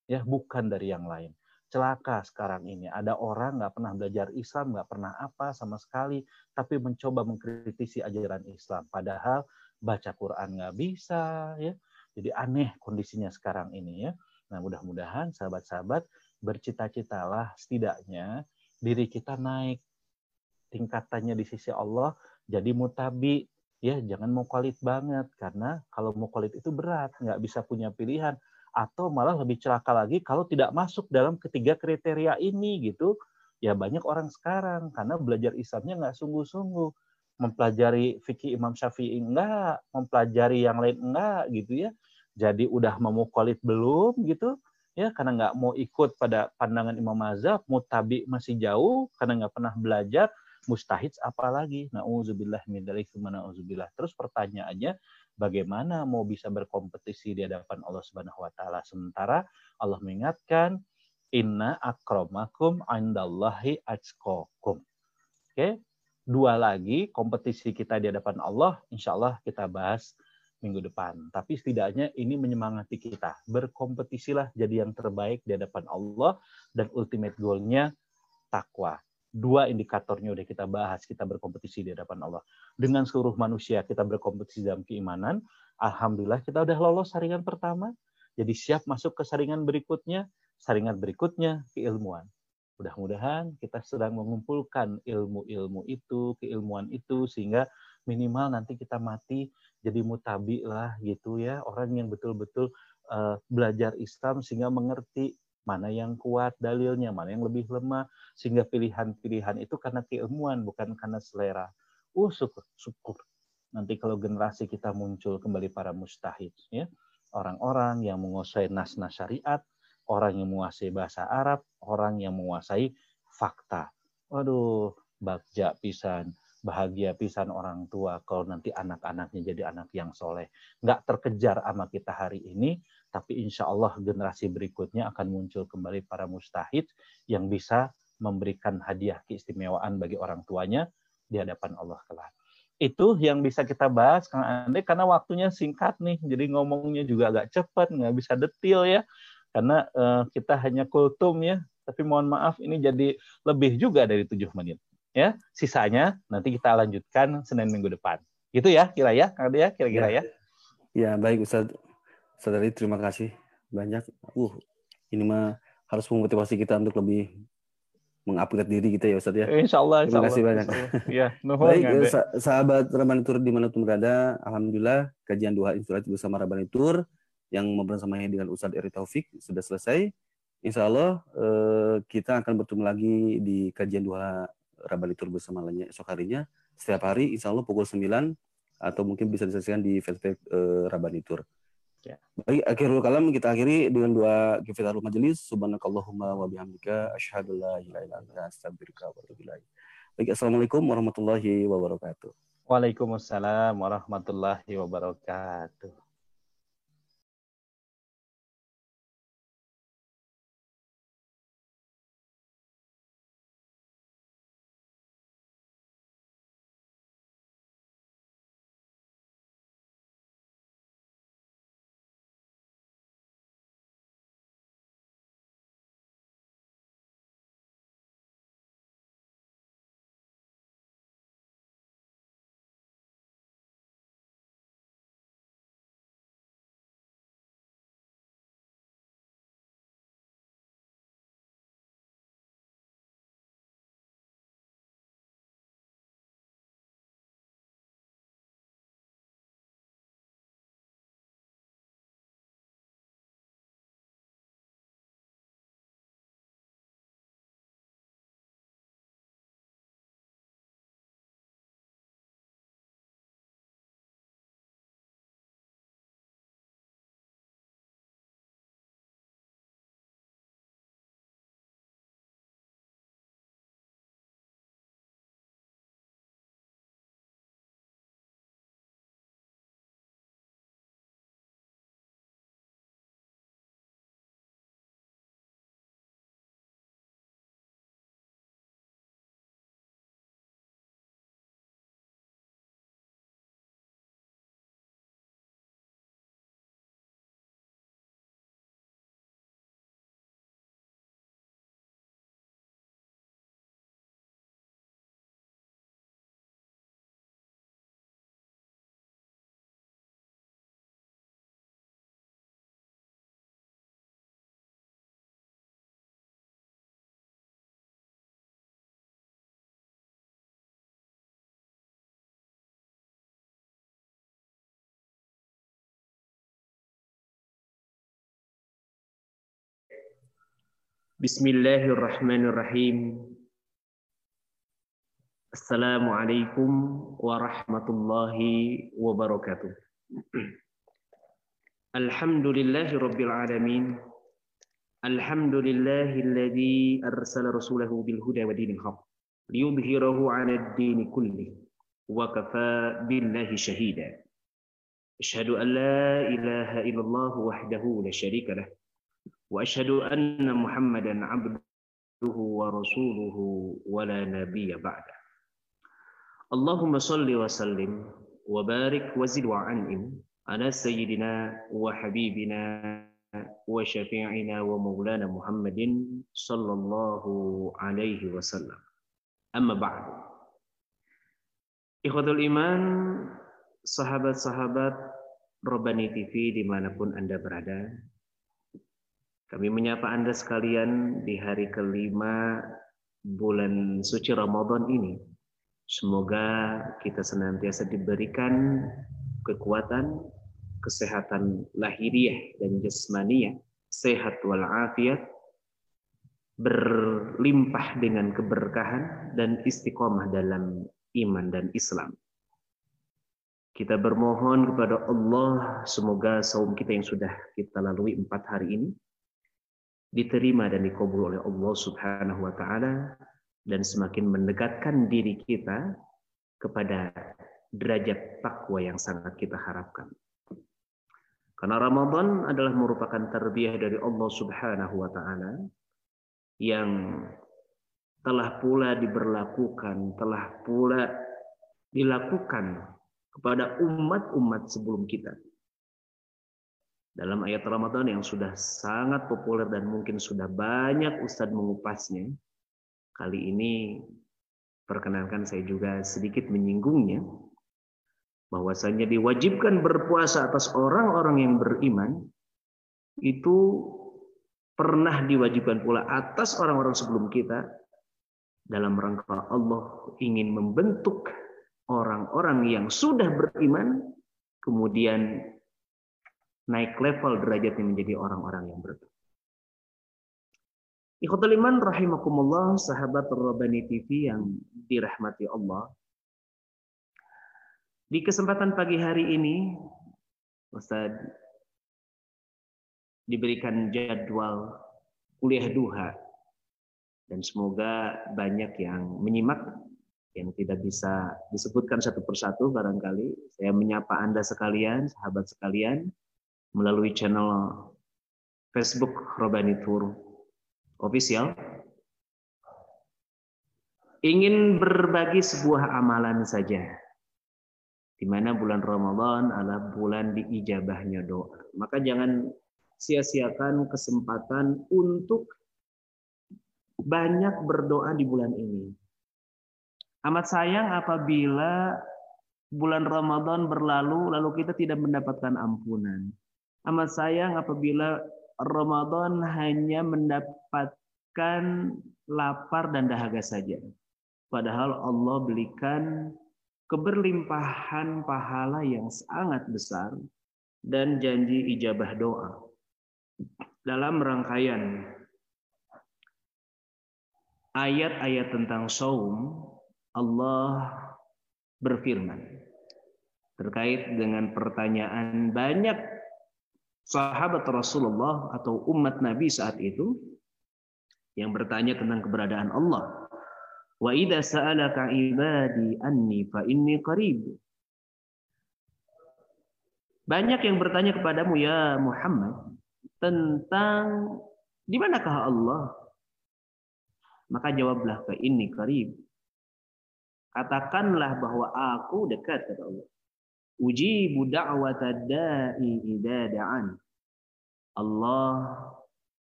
Ya, bukan dari yang lain celaka sekarang ini. Ada orang nggak pernah belajar Islam, nggak pernah apa sama sekali, tapi mencoba mengkritisi ajaran Islam. Padahal baca Quran nggak bisa, ya. Jadi aneh kondisinya sekarang ini ya. Nah mudah-mudahan sahabat-sahabat bercita-citalah setidaknya diri kita naik tingkatannya di sisi Allah jadi mutabi. Ya jangan mau kualit banget karena kalau mau kualit itu berat nggak bisa punya pilihan. Atau malah lebih celaka lagi kalau tidak masuk dalam ketiga kriteria ini gitu. Ya banyak orang sekarang karena belajar Islamnya nggak sungguh-sungguh. Mempelajari fikih Imam Syafi'i enggak mempelajari yang lain enggak gitu ya. Jadi udah mau kualit belum gitu. Ya karena nggak mau ikut pada pandangan Imam Mazhab mutabi masih jauh karena nggak pernah belajar mustahid apalagi nauzubillah min dzalik terus pertanyaannya bagaimana mau bisa berkompetisi di hadapan Allah Subhanahu wa taala sementara Allah mengingatkan inna akramakum indallahi atqakum. Oke. Dua lagi kompetisi kita di hadapan Allah insya Allah kita bahas minggu depan. Tapi setidaknya ini menyemangati kita. Berkompetisilah jadi yang terbaik di hadapan Allah dan ultimate goalnya takwa dua indikatornya udah kita bahas, kita berkompetisi di hadapan Allah. Dengan seluruh manusia kita berkompetisi dalam keimanan, alhamdulillah kita udah lolos saringan pertama, jadi siap masuk ke saringan berikutnya, saringan berikutnya keilmuan. Mudah-mudahan kita sedang mengumpulkan ilmu-ilmu itu, keilmuan itu sehingga minimal nanti kita mati jadi mutabi lah gitu ya, orang yang betul-betul uh, belajar Islam sehingga mengerti mana yang kuat dalilnya, mana yang lebih lemah, sehingga pilihan-pilihan itu karena keilmuan, bukan karena selera. Uh, syukur, syukur. Nanti kalau generasi kita muncul kembali para mustahid, ya orang-orang yang menguasai nas-nas syariat, orang yang menguasai bahasa Arab, orang yang menguasai fakta. Waduh, bagja pisan, bahagia pisan orang tua kalau nanti anak-anaknya jadi anak yang soleh. Nggak terkejar sama kita hari ini, tapi insya Allah generasi berikutnya akan muncul kembali para mustahid yang bisa memberikan hadiah keistimewaan bagi orang tuanya di hadapan Allah kelak. Itu yang bisa kita bahas Kang Ande karena waktunya singkat nih, jadi ngomongnya juga agak cepat, nggak bisa detail ya, karena uh, kita hanya kultum ya. Tapi mohon maaf ini jadi lebih juga dari tujuh menit. Ya, sisanya nanti kita lanjutkan Senin minggu depan. Gitu ya, kira ya, Kang ya, kira-kira ya. Ya, baik Ustaz. Saudari terima kasih banyak. Uh, ini mah harus memotivasi kita untuk lebih mengupgrade diri kita ya Ustaz ya. Insya Allah. Terima kasih banyak. Ya, Baik, sah sahabat Rabani Tur di mana pun berada, Alhamdulillah kajian dua inspirasi bersama Rabani Tur yang membersamai dengan Ustadz Eri Taufik sudah selesai. Insya Allah eh, kita akan bertemu lagi di kajian dua Rabani Tur bersama lainnya esok harinya. Setiap hari insya Allah pukul 9 atau mungkin bisa disaksikan di Facebook eh, Rabani Tur. Ya. Baik, akhirul kalam kita akhiri dengan dua kifatul majelis. Subhanakallahumma wa bihamdika asyhadu la ilaha illa anta astaghfiruka wa atubu ilaik. Baik, assalamualaikum warahmatullahi wabarakatuh. Waalaikumsalam warahmatullahi wabarakatuh. Bismillahirrahmanirrahim. Assalamualaikum warahmatullahi wabarakatuh. Alhamdulillahi rabbil alamin. Alhamdulillahilladzi arsala rasulahu bil huda wa dinil haq liyudhhirahu 'ala ad-din kulli wa kafa billahi shahida. Asyhadu an la ilaha illallah wahdahu la syarika lah وأشهد أن محمدا عبده ورسوله ولا نبي بعده اللهم صل وسلم وبارك وزد وعنهم على سيدنا وحبيبنا وشفيعنا ومولانا محمد صلى الله عليه وسلم. أما بعد. Ikhwatul iman, sahabat-sahabat Robani TV dimanapun Anda berada, kami menyapa Anda sekalian di hari kelima bulan suci Ramadan ini. Semoga kita senantiasa diberikan kekuatan, kesehatan lahiriah dan jasmaniah, sehat walafiat, berlimpah dengan keberkahan dan istiqomah dalam iman dan Islam. Kita bermohon kepada Allah semoga saum kita yang sudah kita lalui empat hari ini diterima dan dikabul oleh Allah Subhanahu wa taala dan semakin mendekatkan diri kita kepada derajat takwa yang sangat kita harapkan. Karena Ramadan adalah merupakan tarbiyah dari Allah Subhanahu wa taala yang telah pula diberlakukan, telah pula dilakukan kepada umat-umat sebelum kita dalam ayat Ramadan yang sudah sangat populer dan mungkin sudah banyak Ustadz mengupasnya. Kali ini perkenankan saya juga sedikit menyinggungnya. Bahwasanya diwajibkan berpuasa atas orang-orang yang beriman itu pernah diwajibkan pula atas orang-orang sebelum kita dalam rangka Allah ingin membentuk orang-orang yang sudah beriman kemudian naik level derajatnya menjadi orang-orang yang berbeda. Ikhwatul iman rahimakumullah sahabat Rabbani TV yang dirahmati Allah. Di kesempatan pagi hari ini Ustaz diberikan jadwal kuliah duha dan semoga banyak yang menyimak yang tidak bisa disebutkan satu persatu barangkali saya menyapa Anda sekalian, sahabat sekalian melalui channel Facebook Robani Tour official ingin berbagi sebuah amalan saja di mana bulan Ramadan adalah bulan diijabahnya doa. Maka jangan sia-siakan kesempatan untuk banyak berdoa di bulan ini. Amat sayang apabila bulan Ramadan berlalu lalu kita tidak mendapatkan ampunan. Amat sayang apabila Ramadan hanya mendapatkan lapar dan dahaga saja. Padahal Allah berikan keberlimpahan pahala yang sangat besar dan janji ijabah doa. Dalam rangkaian ayat-ayat tentang saum, Allah berfirman terkait dengan pertanyaan banyak sahabat Rasulullah atau umat Nabi saat itu yang bertanya tentang keberadaan Allah. Wa idza sa'alaka ibadi anni fa inni qarib. Banyak yang bertanya kepadamu ya Muhammad tentang di manakah Allah? Maka jawablah fa inni qarib. Katakanlah bahwa aku dekat kata Allah. Ujibu da'wata da'i idza da'an. Allah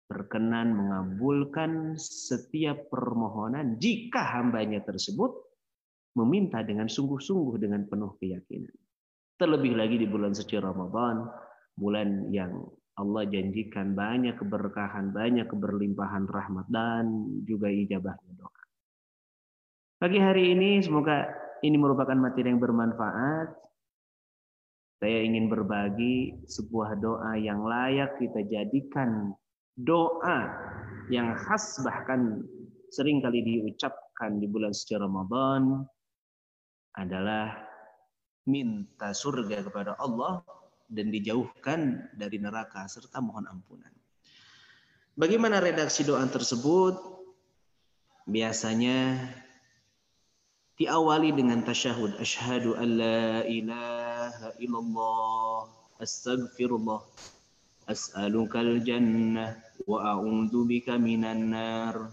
berkenan mengabulkan setiap permohonan jika hambanya tersebut meminta dengan sungguh-sungguh dengan penuh keyakinan. Terlebih lagi di bulan suci Ramadan, bulan yang Allah janjikan banyak keberkahan, banyak keberlimpahan rahmat dan juga ijabahnya doa. Pagi hari ini semoga ini merupakan materi yang bermanfaat saya ingin berbagi sebuah doa yang layak kita jadikan doa yang khas bahkan sering kali diucapkan di bulan suci Ramadan adalah minta surga kepada Allah dan dijauhkan dari neraka serta mohon ampunan. Bagaimana redaksi doa tersebut? Biasanya diawali dengan tasyahud asyhadu an la ilaha illallah astaghfirullah as'alukal jannah wa a'udzu bika minan nar.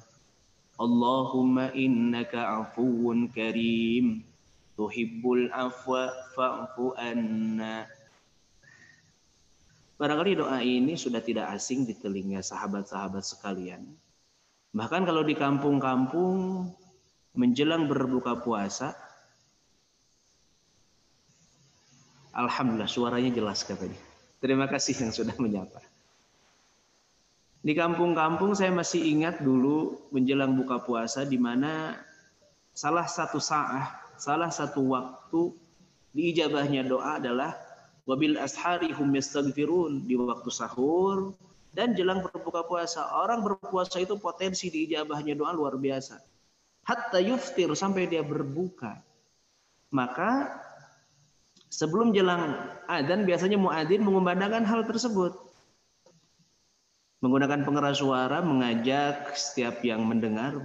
Allahumma innaka afuwun karim. Tuhibbul afwa fa'fu anna. Barangkali doa ini sudah tidak asing di telinga sahabat-sahabat sekalian. Bahkan kalau di kampung-kampung menjelang berbuka puasa, Alhamdulillah suaranya jelas katanya. Terima kasih yang sudah menyapa. Di kampung-kampung saya masih ingat dulu menjelang buka puasa di mana salah satu saat, salah satu waktu diijabahnya doa adalah Wabil ashari hum yastaghfirun di waktu sahur dan jelang berbuka puasa. Orang berpuasa itu potensi diijabahnya doa luar biasa. Hatta yuftir sampai dia berbuka. Maka Sebelum jelang adzan biasanya muadzin mengumandangkan hal tersebut. Menggunakan pengeras suara mengajak setiap yang mendengar.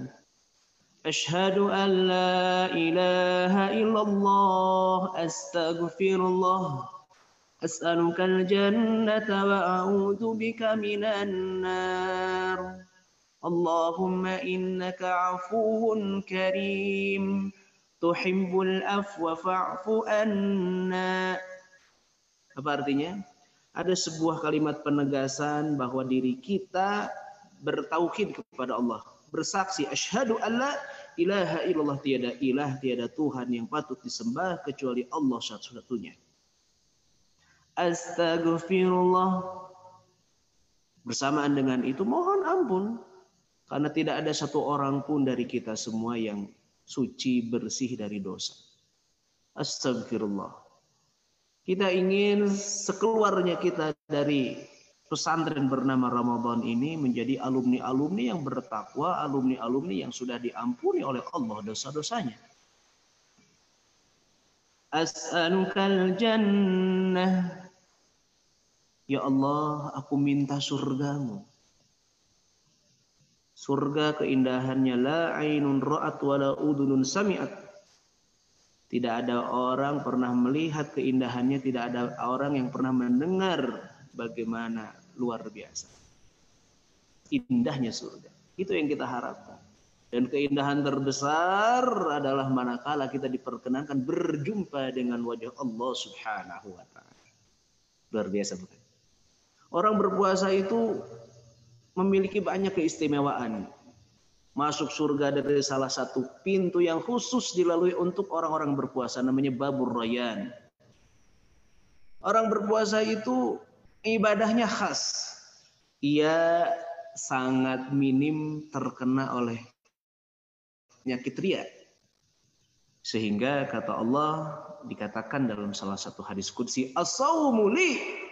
Ashhadu an la ilaha illallah astaghfirullah as'aluka al-jannata wa a'udzu bika minan nar. Allahumma innaka 'afuwun karim tuhibbul afwa fa'fu anna. Apa artinya? Ada sebuah kalimat penegasan bahwa diri kita bertauhid kepada Allah, bersaksi asyhadu alla ilaha illallah tiada ilah tiada Tuhan yang patut disembah kecuali Allah satu-satunya. Astagfirullah. Bersamaan dengan itu mohon ampun karena tidak ada satu orang pun dari kita semua yang suci bersih dari dosa. Astagfirullah. Kita ingin sekeluarnya kita dari pesantren bernama Ramadan ini menjadi alumni-alumni yang bertakwa, alumni-alumni yang sudah diampuni oleh Allah dosa-dosanya. As'alukal jannah Ya Allah, aku minta surgamu. Surga keindahannya la ainun ra'at wa la udunun sami'at. Tidak ada orang pernah melihat keindahannya, tidak ada orang yang pernah mendengar bagaimana luar biasa. Indahnya surga. Itu yang kita harapkan. Dan keindahan terbesar adalah manakala kita diperkenankan berjumpa dengan wajah Allah Subhanahu wa taala. Luar biasa bukan? Orang berpuasa itu memiliki banyak keistimewaan. Masuk surga dari salah satu pintu yang khusus dilalui untuk orang-orang berpuasa namanya Babur Rayyan. Orang berpuasa itu ibadahnya khas. Ia sangat minim terkena oleh penyakit ria. Sehingga kata Allah dikatakan dalam salah satu hadis qudsi as-saumu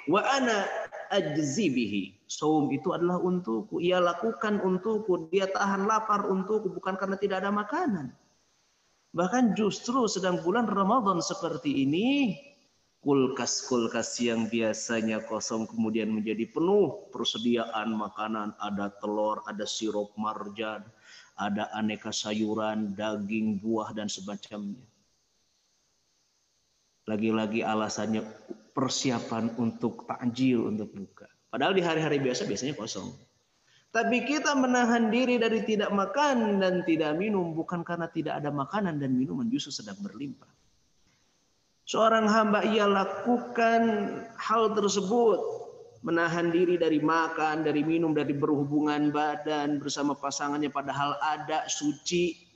wa ana ajzi bihi. Saum itu adalah untukku. Ia lakukan untukku. Dia tahan lapar untukku. Bukan karena tidak ada makanan. Bahkan justru sedang bulan Ramadan seperti ini, kulkas-kulkas yang biasanya kosong kemudian menjadi penuh persediaan makanan. Ada telur, ada sirup marjan, ada aneka sayuran, daging, buah, dan semacamnya. Lagi-lagi alasannya persiapan untuk takjil untuk buka. Padahal di hari-hari biasa biasanya kosong. Tapi kita menahan diri dari tidak makan dan tidak minum bukan karena tidak ada makanan dan minuman justru sedang berlimpah. Seorang hamba ia lakukan hal tersebut menahan diri dari makan, dari minum, dari berhubungan badan bersama pasangannya padahal ada suci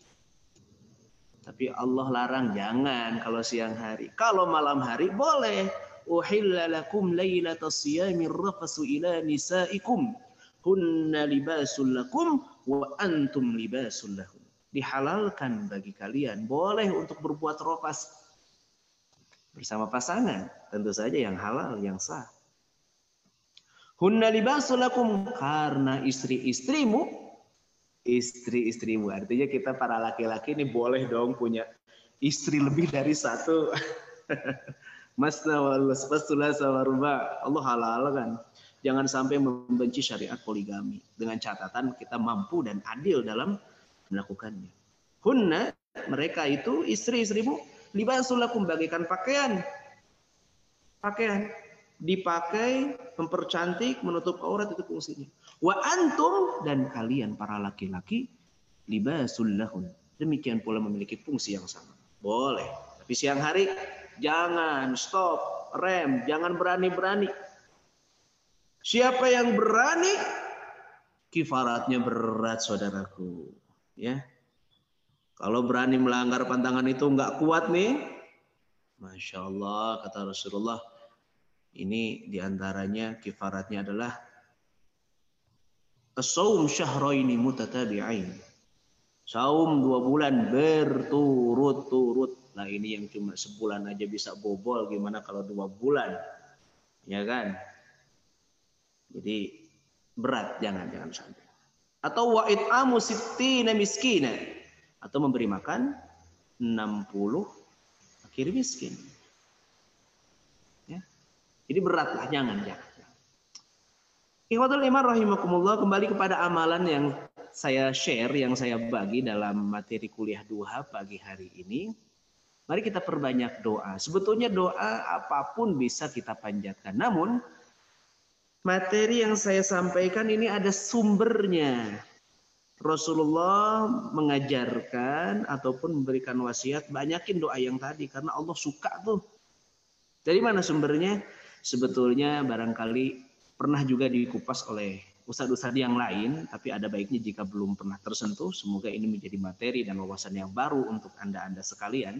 tapi Allah larang jangan kalau siang hari. Kalau malam hari boleh. Laylata siyami rafasu ila nisaikum. Hunna libasul lakum wa antum libasul lahum. Dihalalkan bagi kalian. Boleh untuk berbuat rofas bersama pasangan. Tentu saja yang halal, yang sah. Hunna libasul lakum. Karena istri-istrimu istri-istrimu. Artinya kita para laki-laki ini boleh dong punya istri lebih dari satu. Masna wal sama rumah. Allah halal kan. Jangan sampai membenci syariat poligami. Dengan catatan kita mampu dan adil dalam melakukannya. Hunna, mereka itu istri-istrimu, libasulakum bagikan pakaian. Pakaian dipakai mempercantik, menutup aurat itu fungsinya. Wa antum dan kalian para laki-laki libasul lahun. Demikian pula memiliki fungsi yang sama. Boleh. Tapi siang hari jangan stop, rem, jangan berani-berani. Siapa yang berani kifaratnya berat saudaraku. Ya. Kalau berani melanggar pantangan itu nggak kuat nih, Masya Allah kata Rasulullah ini di antaranya kifaratnya adalah Saum syahraini mutatabi'ain. Saum dua bulan berturut-turut. Nah ini yang cuma sebulan aja bisa bobol. Gimana kalau dua bulan? Ya kan? Jadi berat. Jangan, jangan sampai. Atau wa'id amu sittina miskina. Atau memberi makan 60 akhir miskin. Jadi beratlah, jangan, jangan. Ikhwatul iman rahimakumullah kembali kepada amalan yang saya share, yang saya bagi dalam materi kuliah duha pagi hari ini. Mari kita perbanyak doa. Sebetulnya doa apa pun bisa kita panjatkan. Namun materi yang saya sampaikan ini ada sumbernya. Rasulullah mengajarkan ataupun memberikan wasiat banyakin doa yang tadi karena Allah suka tuh. Dari mana sumbernya? sebetulnya barangkali pernah juga dikupas oleh ustadz-ustadz yang lain, tapi ada baiknya jika belum pernah tersentuh, semoga ini menjadi materi dan wawasan yang baru untuk Anda-Anda sekalian,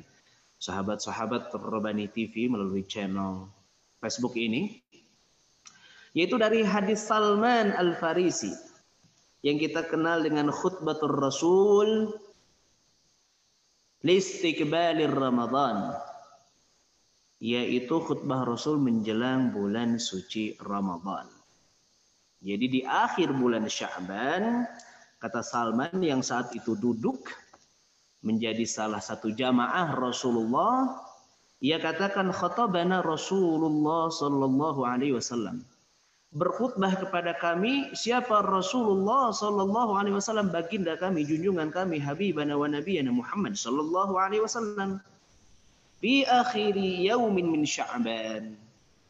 sahabat-sahabat Robani TV melalui channel Facebook ini, yaitu dari hadis Salman Al-Farisi yang kita kenal dengan khutbatul Rasul listiqbalir Ramadan yaitu khutbah Rasul menjelang bulan suci Ramadan. Jadi di akhir bulan Sya'ban, kata Salman yang saat itu duduk menjadi salah satu jamaah Rasulullah, ia katakan khatabana Rasulullah sallallahu alaihi wasallam. Berkhutbah kepada kami siapa Rasulullah sallallahu alaihi wasallam baginda kami junjungan kami habibana wa nabiyana Muhammad sallallahu alaihi wasallam Fi akhiri yaumin min Sya'ban.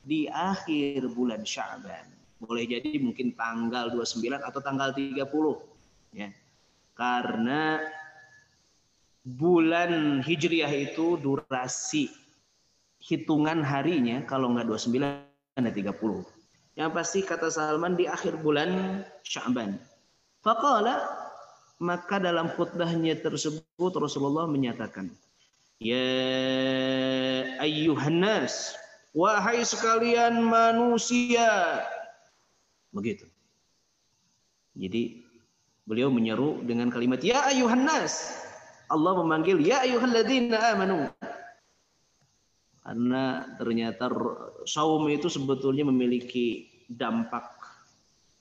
Di akhir bulan Sya'ban. Boleh jadi mungkin tanggal 29 atau tanggal 30. Ya. Karena bulan Hijriah itu durasi hitungan harinya kalau nggak 29 ada 30. Yang pasti kata Salman di akhir bulan Sya'ban. Faqala maka dalam khutbahnya tersebut Rasulullah menyatakan Ya ayyuhan nas, wahai sekalian manusia. Begitu. Jadi beliau menyeru dengan kalimat ya ayyuhan nas. Allah memanggil ya ayyuhalladzina amanu. Karena ternyata saum itu sebetulnya memiliki dampak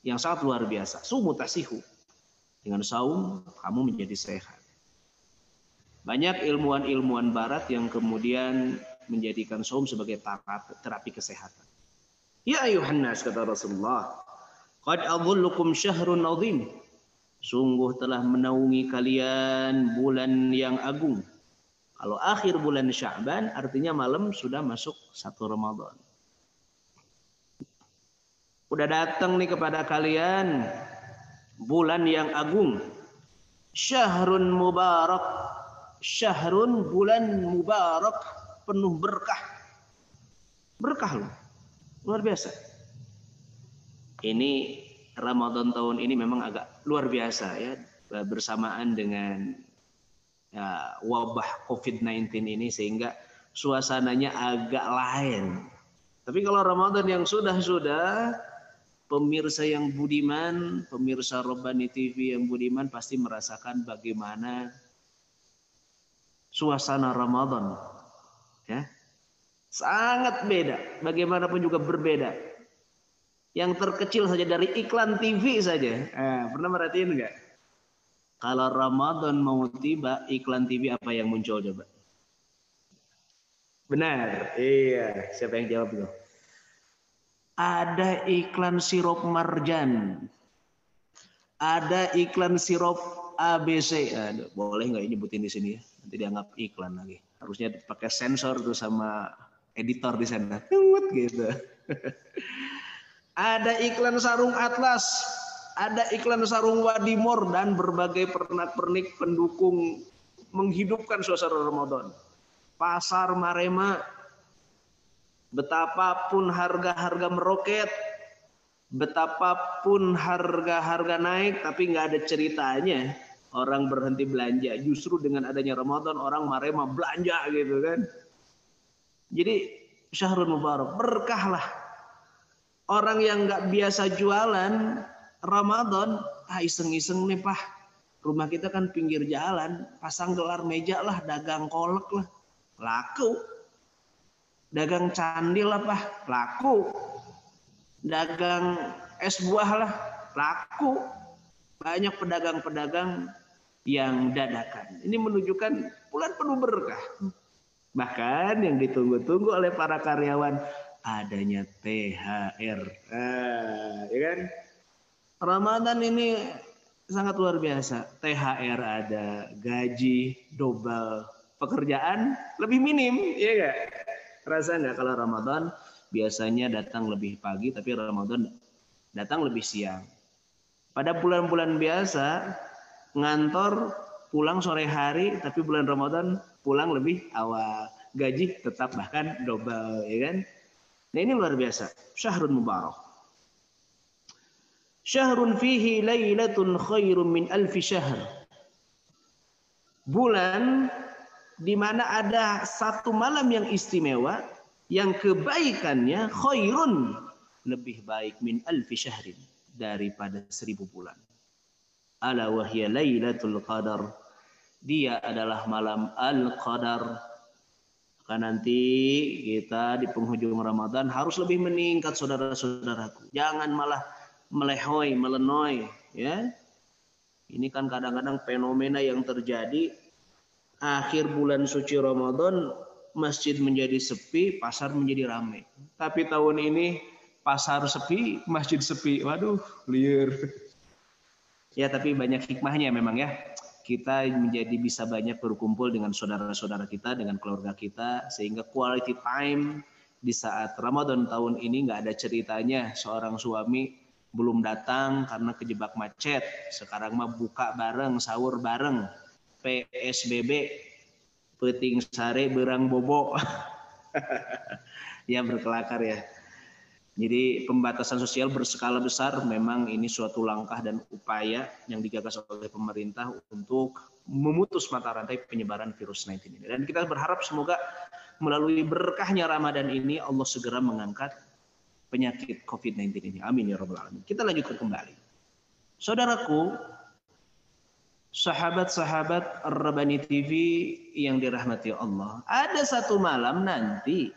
yang sangat luar biasa. Sumu tasihu. Dengan saum kamu menjadi sehat. Banyak ilmuwan-ilmuwan barat yang kemudian menjadikan saum sebagai terapi kesehatan. Ya ayuhan nas kata Rasulullah, qad adhullukum syahrun azim. Sungguh telah menaungi kalian bulan yang agung. Kalau akhir bulan Sya'ban artinya malam sudah masuk satu Ramadan. Udah datang nih kepada kalian bulan yang agung. Syahrun mubarak syahrun bulan mubarak penuh berkah. Berkah loh. Luar biasa. Ini Ramadan tahun ini memang agak luar biasa ya bersamaan dengan ya, wabah COVID-19 ini sehingga suasananya agak lain. Tapi kalau Ramadan yang sudah-sudah pemirsa yang budiman, pemirsa Robani TV yang budiman pasti merasakan bagaimana suasana Ramadan. Ya. Sangat beda, bagaimanapun juga berbeda. Yang terkecil saja dari iklan TV saja. Eh, pernah merhatiin enggak? Kalau Ramadan mau tiba, iklan TV apa yang muncul coba? Benar. Iya. Siapa yang jawab itu? Ada iklan sirup marjan. Ada iklan sirup ABC. Aduh, boleh nggak nyebutin di sini ya? Nanti dianggap iklan lagi. Harusnya pakai sensor tuh sama editor di sana. Tunggut gitu. ada iklan sarung atlas ada iklan sarung wadimor dan berbagai pernak-pernik pendukung menghidupkan suasana Ramadan. Pasar Marema, betapapun harga-harga meroket, betapapun harga-harga naik, tapi nggak ada ceritanya orang berhenti belanja. Justru dengan adanya Ramadan orang Marema belanja gitu kan. Jadi Syahrul Mubarak berkahlah. Orang yang nggak biasa jualan Ramadan, ah iseng-iseng nih Pak. Rumah kita kan pinggir jalan, pasang gelar meja lah, dagang kolek lah. Laku. Dagang candil lah Pak, laku. Dagang es buah lah, laku. Banyak pedagang-pedagang yang dadakan. Ini menunjukkan bulan penuh berkah. Bahkan yang ditunggu-tunggu oleh para karyawan adanya THR. Ah, ya kan? Ramadan ini sangat luar biasa. THR ada, gaji double, pekerjaan lebih minim, ya enggak? Rasa enggak kalau Ramadan biasanya datang lebih pagi, tapi Ramadan datang lebih siang. Pada bulan-bulan biasa, ngantor pulang sore hari, tapi bulan Ramadan pulang lebih awal. Gaji tetap bahkan double, ya kan? Nah ini luar biasa. Syahrul Mubarak. Syahrun fihi laylatun khairun min alfi syahr. Bulan di mana ada satu malam yang istimewa yang kebaikannya khairun lebih baik min alfi syahrin daripada seribu bulan. Ala wahya laylatul qadar. Dia adalah malam al-qadar. Maka nanti kita di penghujung Ramadan harus lebih meningkat saudara-saudaraku. Jangan malah melehoi, melenoi, ya. Ini kan kadang-kadang fenomena yang terjadi akhir bulan suci Ramadan masjid menjadi sepi, pasar menjadi ramai. Tapi tahun ini pasar sepi, masjid sepi. Waduh, liar. Ya, tapi banyak hikmahnya memang ya. Kita menjadi bisa banyak berkumpul dengan saudara-saudara kita, dengan keluarga kita, sehingga quality time di saat Ramadan tahun ini nggak ada ceritanya seorang suami belum datang karena kejebak macet. Sekarang mah buka bareng, sahur bareng. PSBB, peting sare berang bobo. ya berkelakar ya. Jadi pembatasan sosial berskala besar memang ini suatu langkah dan upaya yang digagas oleh pemerintah untuk memutus mata rantai penyebaran virus 19 ini. Dan kita berharap semoga melalui berkahnya Ramadan ini Allah segera mengangkat penyakit COVID-19 ini. Amin ya rabbal alamin. Kita lanjutkan kembali. Saudaraku, sahabat-sahabat Rabani TV yang dirahmati Allah, ada satu malam nanti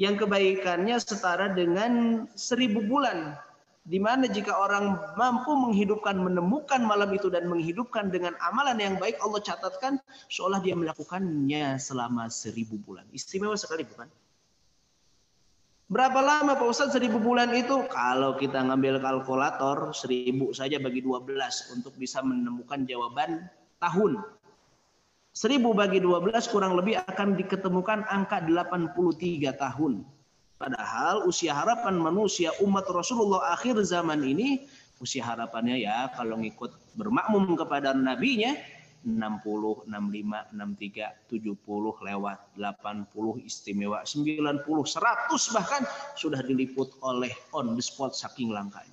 yang kebaikannya setara dengan seribu bulan. Di mana jika orang mampu menghidupkan, menemukan malam itu dan menghidupkan dengan amalan yang baik, Allah catatkan seolah dia melakukannya selama seribu bulan. Istimewa sekali bukan? Berapa lama Pak Ustadz seribu bulan itu? Kalau kita ngambil kalkulator seribu saja bagi 12 untuk bisa menemukan jawaban tahun. Seribu bagi 12 kurang lebih akan diketemukan angka 83 tahun. Padahal usia harapan manusia umat Rasulullah akhir zaman ini usia harapannya ya kalau ngikut bermakmum kepada nabinya 60, 65, 63, 70 lewat 80 istimewa 90, 100 bahkan sudah diliput oleh on the spot saking langkanya.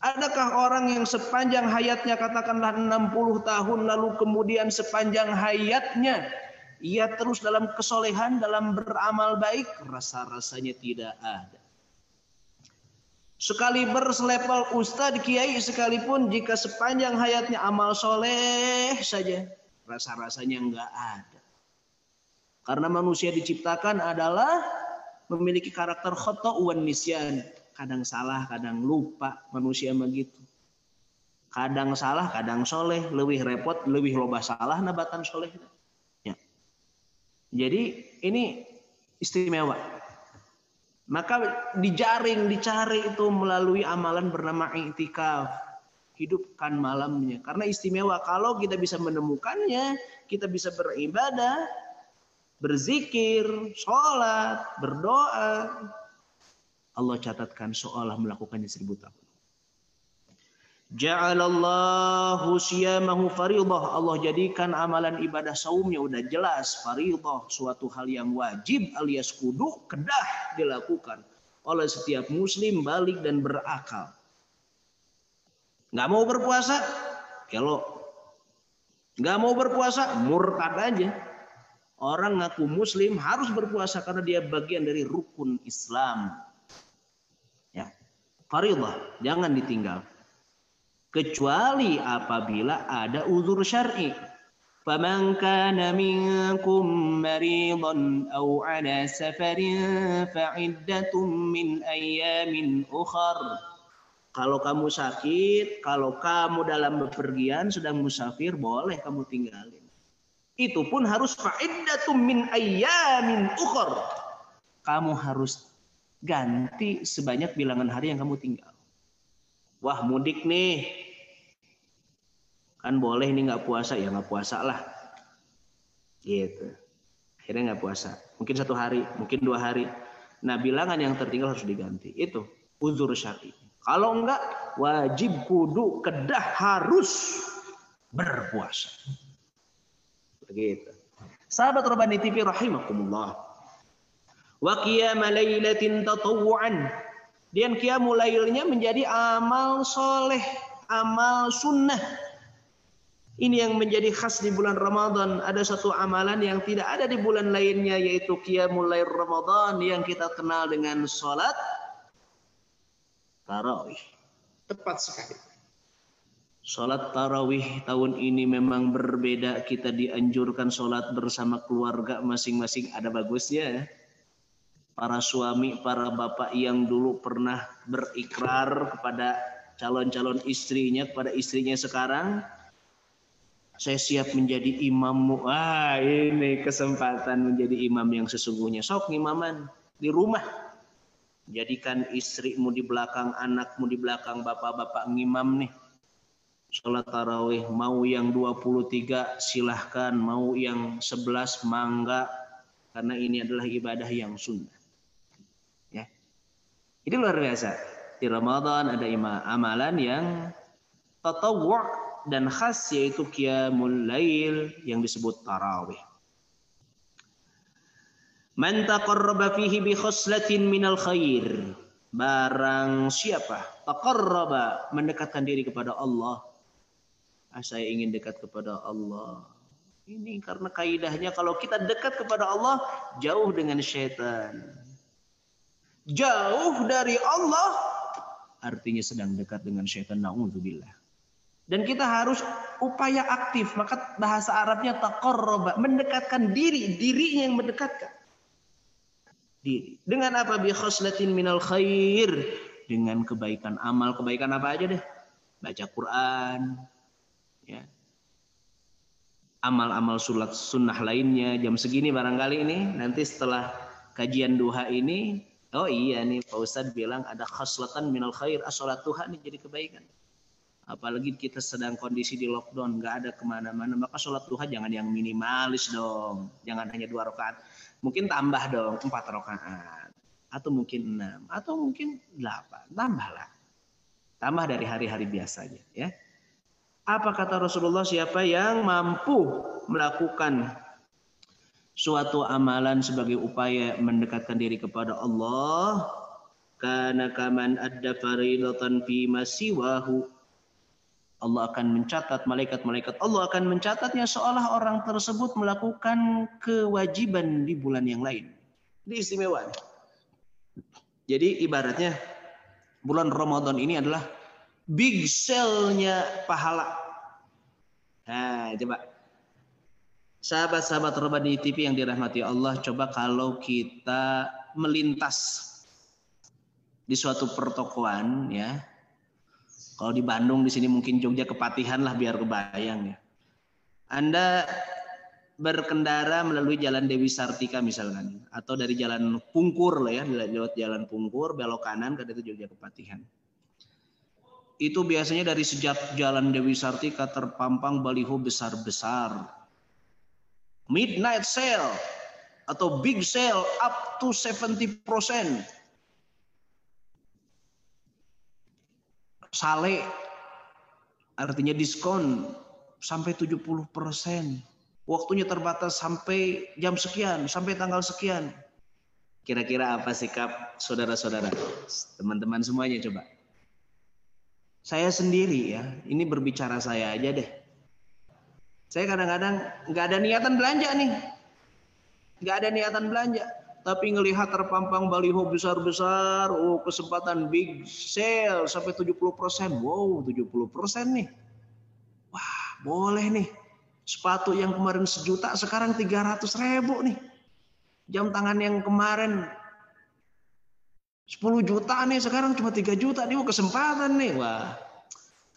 Adakah orang yang sepanjang hayatnya katakanlah 60 tahun lalu kemudian sepanjang hayatnya ia terus dalam kesolehan, dalam beramal baik? Rasa-rasanya tidak ada. Sekali berselevel ustadz kiai sekalipun jika sepanjang hayatnya amal soleh saja rasa-rasanya enggak ada. Karena manusia diciptakan adalah memiliki karakter khoto wan nisyan. Kadang salah, kadang lupa manusia begitu. Kadang salah, kadang soleh, lebih repot, lebih loba salah nabatan soleh. Ya. Jadi ini istimewa. Maka dijaring, dicari itu melalui amalan bernama i'tikaf. Hidupkan malamnya. Karena istimewa. Kalau kita bisa menemukannya, kita bisa beribadah, berzikir, sholat, berdoa. Allah catatkan seolah melakukannya seribu tahun. Ja'alallahu siyamahu faridah. Allah jadikan amalan ibadah saumnya udah jelas faridah, suatu hal yang wajib alias kudu kedah dilakukan oleh setiap muslim balik dan berakal. Nggak mau berpuasa? Kalau nggak mau berpuasa, murtad aja. Orang ngaku muslim harus berpuasa karena dia bagian dari rukun Islam. Ya. Faridah, jangan ditinggal kecuali apabila ada uzur syar'i. فمن كان منكم مريضا أو على سفر فعدة من أيام أخر kalau kamu sakit, kalau kamu dalam bepergian sedang musafir, boleh kamu tinggalin. Itu pun harus fa'iddatum min ayyamin ukhar. Kamu harus ganti sebanyak bilangan hari yang kamu tinggal. Wah mudik nih. Kan boleh nih nggak puasa ya nggak puasa lah. Gitu. Akhirnya nggak puasa. Mungkin satu hari, mungkin dua hari. Nah bilangan yang tertinggal harus diganti. Itu uzur syari. Kalau enggak wajib kudu kedah harus berpuasa. Begitu. Sahabat Rabbani TV rahimakumullah. Wa qiyama lailatin tatawu'an dan qiyamul lailnya menjadi amal soleh, amal sunnah. Ini yang menjadi khas di bulan Ramadan. Ada satu amalan yang tidak ada di bulan lainnya yaitu qiyamul lail Ramadan yang kita kenal dengan salat tarawih. Tepat sekali. Salat tarawih tahun ini memang berbeda. Kita dianjurkan salat bersama keluarga masing-masing. Ada bagusnya ya para suami, para bapak yang dulu pernah berikrar kepada calon-calon istrinya, kepada istrinya sekarang, saya siap menjadi imammu. Ah, ini kesempatan menjadi imam yang sesungguhnya. Sok imaman di rumah. Jadikan istrimu di belakang, anakmu di belakang, bapak-bapak ngimam nih. Sholat tarawih mau yang 23 silahkan, mau yang 11 mangga. Karena ini adalah ibadah yang sunnah. Ini luar biasa. Di Ramadan ada amalan yang tatawwu' dan khas yaitu qiyamul lail yang disebut tarawih. Man taqarraba fihi bi khoslatin minal khair. Barang siapa taqarraba mendekatkan diri kepada Allah. Ah, saya ingin dekat kepada Allah. Ini karena kaidahnya kalau kita dekat kepada Allah jauh dengan syaitan jauh dari Allah artinya sedang dekat dengan syaitan naudzubillah. Dan kita harus upaya aktif. Maka bahasa Arabnya taqarraba mendekatkan diri dirinya yang mendekatkan. Diri. Dengan apa? Bi khoslatin minal khair. Dengan kebaikan amal. Kebaikan apa aja deh? Baca Quran ya. Amal-amal sulat sunnah lainnya. Jam segini barangkali ini. Nanti setelah kajian duha ini Oh iya nih Pak Ustadz bilang ada khaslatan minal khair. Asolat Tuhan nih jadi kebaikan. Apalagi kita sedang kondisi di lockdown, nggak ada ke mana-mana. Maka sholat Tuhan jangan yang minimalis dong. Jangan hanya dua rakaat. Mungkin tambah dong empat rakaat. Atau mungkin enam. Atau mungkin delapan. Tambahlah. Tambah dari hari-hari biasanya. ya. Apa kata Rasulullah siapa yang mampu melakukan suatu amalan sebagai upaya mendekatkan diri kepada Allah karena kaman ada faridatan fi masiwahu Allah akan mencatat malaikat-malaikat Allah akan mencatatnya seolah orang tersebut melakukan kewajiban di bulan yang lain. Ini istimewa. Jadi ibaratnya bulan Ramadan ini adalah big sale-nya pahala. Nah, coba Sahabat-sahabat Rabbani TV yang dirahmati Allah, coba kalau kita melintas di suatu pertokoan ya. Kalau di Bandung di sini mungkin Jogja kepatihan lah biar kebayang ya. Anda berkendara melalui jalan Dewi Sartika misalkan atau dari jalan Pungkur lah ya lewat jalan Pungkur belok kanan ke itu Jogja Kepatihan itu biasanya dari sejak jalan Dewi Sartika terpampang baliho besar-besar midnight sale atau big sale up to 70% sale artinya diskon sampai 70 persen waktunya terbatas sampai jam sekian, sampai tanggal sekian. Kira-kira apa sikap saudara-saudara? Teman-teman semuanya coba. Saya sendiri ya, ini berbicara saya aja deh. Saya kadang-kadang nggak ada niatan belanja nih. Nggak ada niatan belanja. Tapi ngelihat terpampang baliho besar-besar, oh kesempatan big sale sampai 70%. Wow, 70% nih. Wah, boleh nih Sepatu yang kemarin sejuta sekarang 300 ribu nih. Jam tangan yang kemarin 10 juta nih sekarang cuma 3 juta nih kesempatan nih. Wah,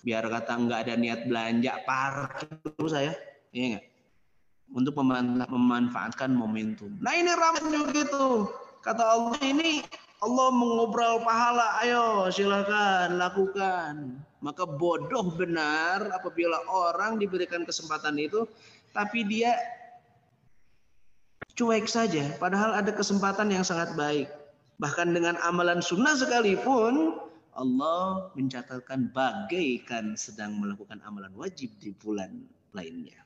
biar kata nggak ada niat belanja parkir saya. Iya nggak? Untuk memanfaatkan momentum. Nah ini Ramadan juga gitu. Kata Allah ini Allah mengobrol pahala. Ayo silakan lakukan. Maka bodoh benar apabila orang diberikan kesempatan itu, tapi dia cuek saja. Padahal ada kesempatan yang sangat baik. Bahkan dengan amalan sunnah sekalipun, Allah mencatatkan bagaikan sedang melakukan amalan wajib di bulan lainnya.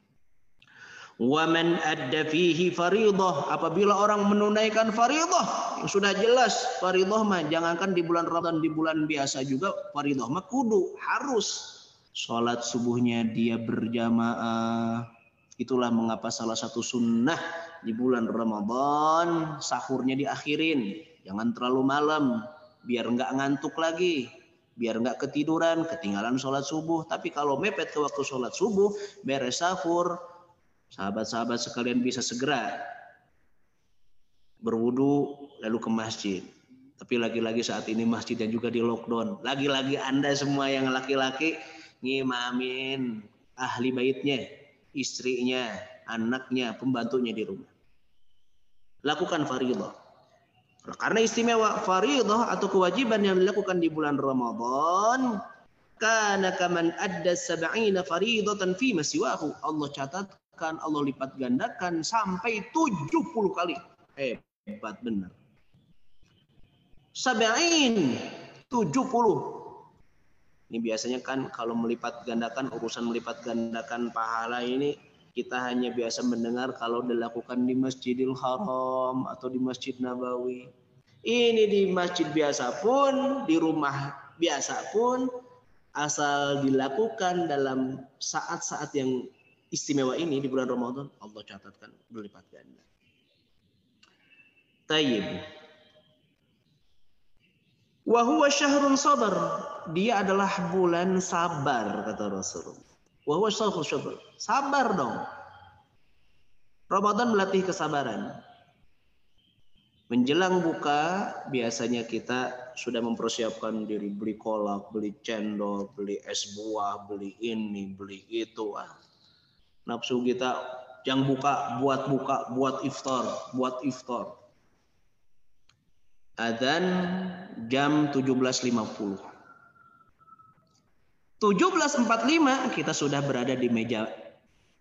Waman adda fihi faridah. Apabila orang menunaikan faridah yang sudah jelas faridah mah jangankan di bulan Ramadan di bulan biasa juga faridah mah kudu harus salat subuhnya dia berjamaah. Itulah mengapa salah satu sunnah di bulan Ramadan sahurnya diakhirin. Jangan terlalu malam biar nggak ngantuk lagi biar nggak ketiduran, ketinggalan sholat subuh. Tapi kalau mepet ke waktu sholat subuh, beres sahur, sahabat-sahabat sekalian bisa segera berwudu lalu ke masjid. Tapi lagi-lagi saat ini masjidnya juga di lockdown. Lagi-lagi Anda semua yang laki-laki ngimamin ahli baitnya, istrinya, anaknya, pembantunya di rumah. Lakukan faridah. Karena istimewa faridah atau kewajiban yang dilakukan di bulan Ramadan karena kaman adda sab'ina faridatan fi masiwahu. Allah catat akan Allah lipat gandakan sampai 70 kali. Hebat benar. Sabain 70. Ini biasanya kan kalau melipat gandakan urusan melipat gandakan pahala ini kita hanya biasa mendengar kalau dilakukan di Masjidil Haram atau di Masjid Nabawi. Ini di masjid biasa pun, di rumah biasa pun, asal dilakukan dalam saat-saat yang istimewa ini di bulan Ramadan Allah catatkan berlipat ganda. Tayyib. Wa syahrun sabar. Dia adalah bulan sabar kata Rasulullah. Wa huwa syahrun sabar. Sabar dong. Ramadan melatih kesabaran. Menjelang buka biasanya kita sudah mempersiapkan diri beli kolak, beli cendol, beli es buah, beli ini, beli itu. Ah, nafsu kita yang buka buat buka buat iftar buat iftar adzan jam 17.50 17.45 kita sudah berada di meja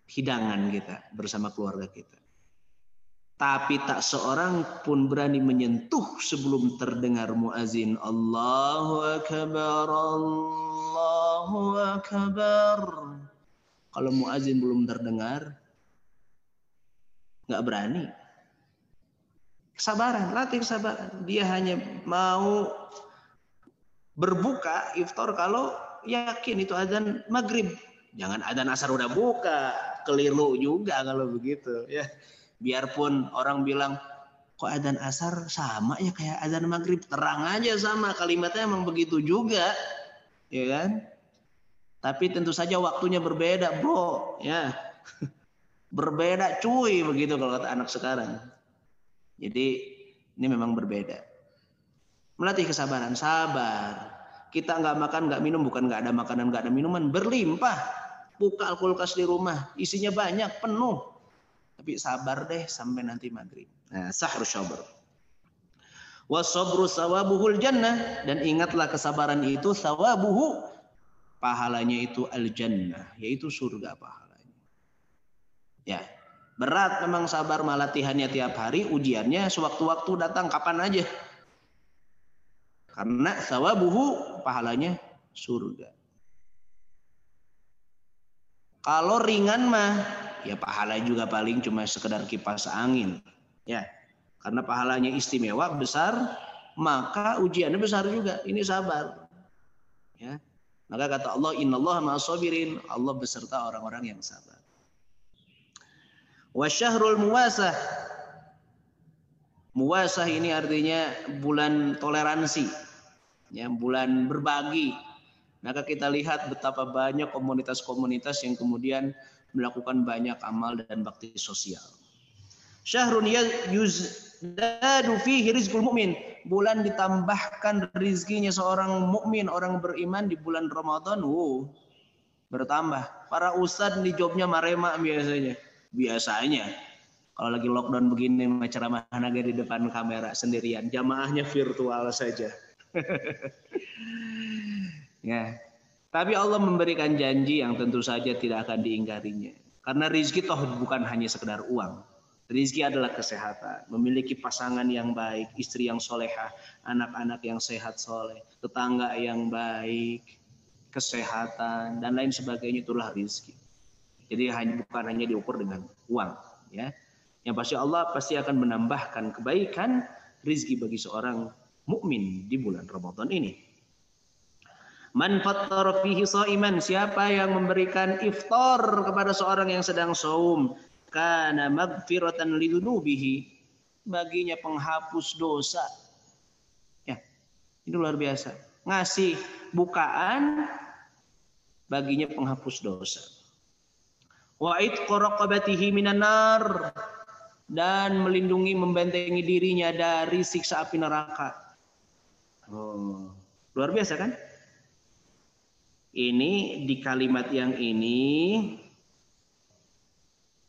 hidangan kita bersama keluarga kita tapi tak seorang pun berani menyentuh sebelum terdengar muazin Allahu akbar Allahu akbar kalau muazin belum terdengar, nggak berani. Kesabaran, latih kesabaran. Dia hanya mau berbuka iftar kalau yakin itu adzan maghrib. Jangan adzan asar udah buka, keliru juga kalau begitu ya. Biarpun orang bilang kok adzan asar sama ya kayak adzan maghrib, terang aja sama kalimatnya emang begitu juga, ya kan? Tapi tentu saja waktunya berbeda, bro. Ya, berbeda cuy begitu kalau kata anak sekarang. Jadi ini memang berbeda. Melatih kesabaran, sabar. Kita nggak makan, nggak minum, bukan nggak ada makanan, nggak ada minuman, berlimpah. Buka kulkas di rumah, isinya banyak, penuh. Tapi sabar deh sampai nanti maghrib. Nah, sahur sabar. Wasobru sawabuhul jannah dan ingatlah kesabaran itu sawabuhu pahalanya itu al jannah yaitu surga pahalanya. Ya, berat memang sabar malatihannya tiap hari ujiannya sewaktu-waktu datang kapan aja. Karena sawabuhu pahalanya surga. Kalau ringan mah ya pahala juga paling cuma sekedar kipas angin. Ya, karena pahalanya istimewa besar, maka ujiannya besar juga. Ini sabar. Ya. Maka kata Allah, Innallaha ma'asabirin. Allah beserta orang-orang yang sabar. Wasyahrul muwasah. Muwasah ini artinya bulan toleransi. Ya, bulan berbagi. Maka kita lihat betapa banyak komunitas-komunitas yang kemudian melakukan banyak amal dan bakti sosial. Syahrun yuz dadu fihi rizqul mu'min. Bulan ditambahkan rizkinya seorang mukmin, orang beriman di bulan Ramadan. Wow, bertambah. Para ustad di jobnya marema biasanya. Biasanya. Kalau lagi lockdown begini ceramah naga di depan kamera sendirian. Jamaahnya virtual saja. ya. Tapi Allah memberikan janji yang tentu saja tidak akan diingkarinya. Karena rizki toh bukan hanya sekedar uang Rizki adalah kesehatan, memiliki pasangan yang baik, istri yang soleha, anak-anak yang sehat soleh, tetangga yang baik, kesehatan dan lain sebagainya itulah rizki. Jadi hanya bukan hanya diukur dengan uang, ya. Yang pasti Allah pasti akan menambahkan kebaikan rizki bagi seorang mukmin di bulan Ramadan ini. Man fattara fihi iman siapa yang memberikan iftar kepada seorang yang sedang saum, kana magfiratan lidunubihi baginya penghapus dosa. Ya, itu luar biasa. Ngasih bukaan baginya penghapus dosa. Wa itqaraqabatihi minan nar dan melindungi membentengi dirinya dari siksa api neraka. Oh, luar biasa kan? Ini di kalimat yang ini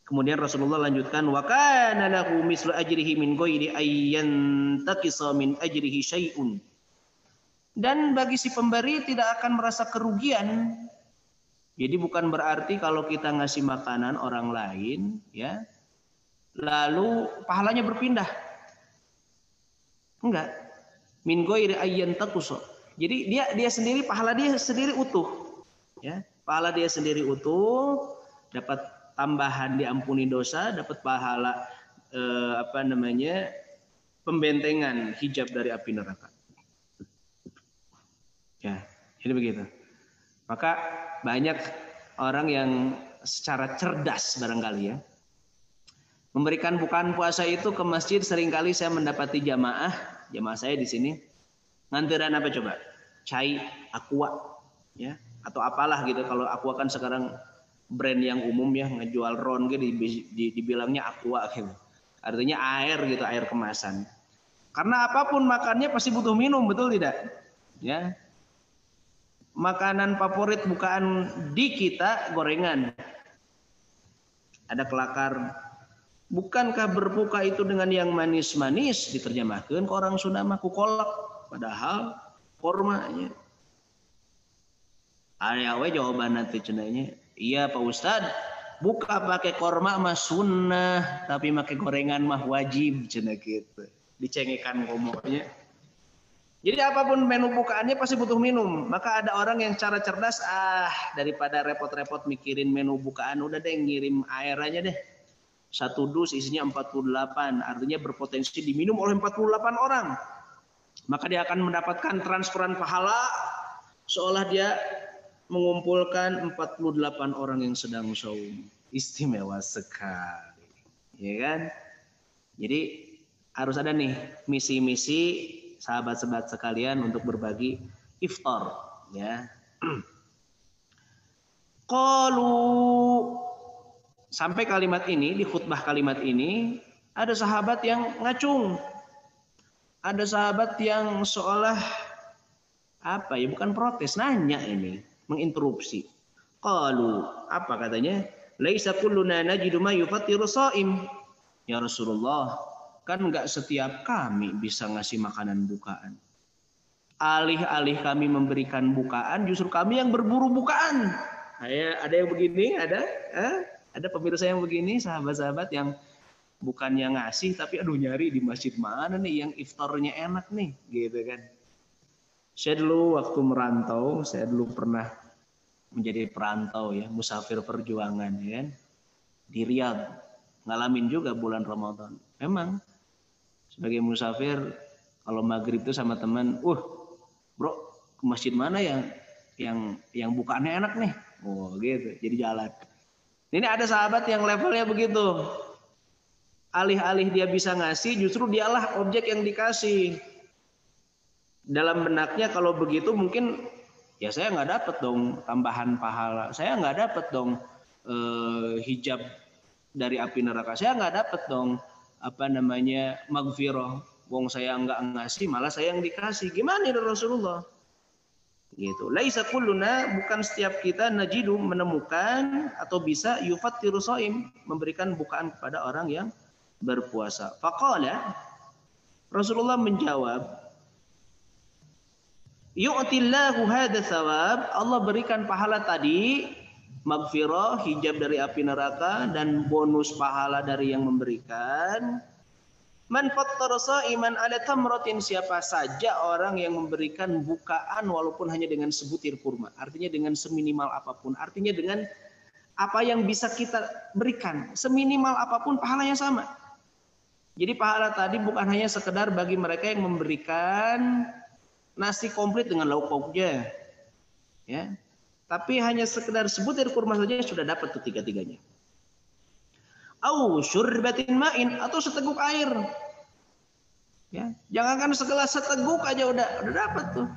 Kemudian Rasulullah lanjutkan wa kana lahu mislu ajrihi min ghairi ayyan taqisa min ajrihi syai'un. Dan bagi si pemberi tidak akan merasa kerugian. Jadi bukan berarti kalau kita ngasih makanan orang lain ya lalu pahalanya berpindah. Enggak. Min ghairi ayyan. Jadi dia dia sendiri pahala dia sendiri utuh. Ya, pahala dia sendiri utuh dapat tambahan diampuni dosa, dapat pahala eh, apa namanya pembentengan hijab dari api neraka. Ya, jadi begitu. Maka banyak orang yang secara cerdas barangkali ya memberikan bukaan puasa itu ke masjid sering kali saya mendapati jamaah jamaah saya di sini ngantiran apa coba cai aqua ya atau apalah gitu kalau aqua kan sekarang brand yang umum ya ngejual ron gitu di, di, dibilangnya aqua gitu. Artinya air gitu, air kemasan. Karena apa pun makannya pasti butuh minum, betul tidak? Ya. Makanan favorit bukaan di kita gorengan. Ada kelakar. Bukankah berbuka itu dengan yang manis-manis diterjemahkan ke orang Sunda mah kolak padahal kormanya. Aya we jawaban nanti cenanya Iya Pak Ustad, buka pakai korma mah sunnah, tapi pakai gorengan mah wajib cina gitu. Dicengekan ngomongnya. Jadi apa pun menu bukaannya pasti butuh minum. Maka ada orang yang cara cerdas, ah daripada repot-repot mikirin menu bukaan, udah deh ngirim air aja deh. Satu dus isinya 48, artinya berpotensi diminum oleh 48 orang. Maka dia akan mendapatkan transferan pahala seolah dia mengumpulkan 48 orang yang sedang saum. Istimewa sekali. Ya kan? Jadi harus ada nih misi-misi sahabat-sahabat sekalian untuk berbagi iftar ya. Qalu sampai kalimat ini di khutbah kalimat ini ada sahabat yang ngacung. Ada sahabat yang seolah Apa ya? Bukan protes, nanya ini, menginterupsi. Qalu, apa katanya? Laisa kulluna najidu ma yufattiru shaim. Ya Rasulullah, kan enggak setiap kami bisa ngasih makanan bukaan. Alih-alih kami memberikan bukaan, justru kami yang berburu bukaan. Ada yang begini, ada? Ada pemirsa yang begini, sahabat-sahabat yang bukan yang ngasih tapi aduh nyari di masjid mana nih yang iftarnya enak nih gitu kan. Saya dulu waktu merantau saya dulu pernah menjadi perantau ya musafir perjuangan ya kan di Riyadh. Ngalamin juga bulan Ramadan. Memang sebagai musafir kalau maghrib itu sama teman uh bro ke masjid mana yang yang yang bukannya enak nih? Oh gitu jadi jalan ini ada sahabat yang levelnya begitu alih-alih dia bisa ngasih, justru dialah objek yang dikasih. Dalam benaknya kalau begitu mungkin ya saya nggak dapat dong tambahan pahala, saya nggak dapat dong eh, hijab dari api neraka, saya nggak dapat dong apa namanya magfirah. Wong saya nggak ngasih, malah saya yang dikasih. Gimana itu Rasulullah? Gitu. Laisa kulluna bukan setiap kita najidu menemukan atau bisa yufattiru soim memberikan bukaan kepada orang yang berpuasa. Faqala Rasulullah menjawab, Yu'tillahu hadha thawab, Allah berikan pahala tadi, magfirah, hijab dari api neraka, dan bonus pahala dari yang memberikan. Man fattara iman ala tamratin siapa saja orang yang memberikan bukaan walaupun hanya dengan sebutir kurma. Artinya dengan seminimal apa pun. Artinya dengan apa yang bisa kita berikan. Seminimal apa pun pahalanya sama. Jadi pahala tadi bukan hanya sekedar bagi mereka yang memberikan nasi komplit dengan lauk pauknya. Ya. Tapi hanya sekedar sebutir kurma saja sudah dapat ketiga-tiganya. Au syurbatin ma'in atau seteguk air. Ya, jangankan segelas seteguk aja udah udah dapat tuh.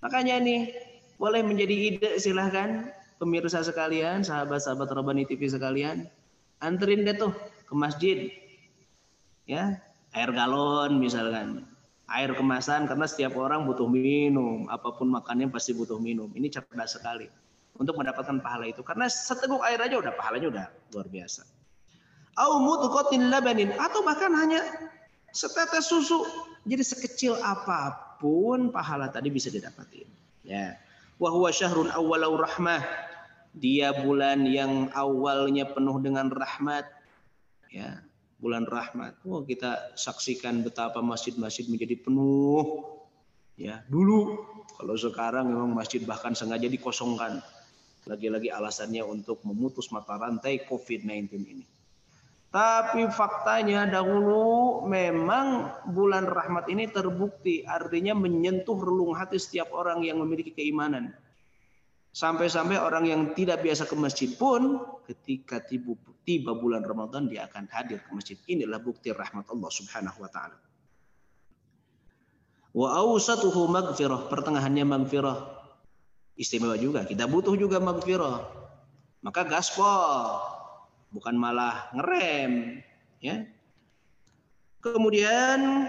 Makanya ini boleh menjadi ide silahkan. Pemirsa sekalian, sahabat-sahabat Robani TV sekalian, anterin deh tuh ke masjid. Ya air galon misalkan. Air kemasan karena setiap orang butuh minum. Apa pun makannya pasti butuh minum. Ini cerdas sekali untuk mendapatkan pahala itu. Karena seteguk air aja udah pahalanya udah luar biasa au mutqatin labanin atau bahkan hanya setetes susu jadi sekecil apa pun pahala tadi bisa didapatin ya wa huwa syahrun awwalau rahmah dia bulan yang awalnya penuh dengan rahmat ya bulan rahmat. Oh, kita saksikan betapa masjid-masjid menjadi penuh. Ya, dulu kalau sekarang memang masjid bahkan sengaja dikosongkan. Lagi-lagi alasannya untuk memutus mata rantai COVID-19 ini. Tapi faktanya dahulu memang bulan rahmat ini terbukti artinya menyentuh relung hati setiap orang yang memiliki keimanan. Sampai-sampai orang yang tidak biasa ke masjid pun ketika tiba, bulan Ramadan dia akan hadir ke masjid. Inilah bukti rahmat Allah Subhanahu wa taala. Wa awsatuhu magfirah, pertengahannya magfirah. Istimewa juga, kita butuh juga magfirah. Maka gaspol, bukan malah ngerem, ya. Kemudian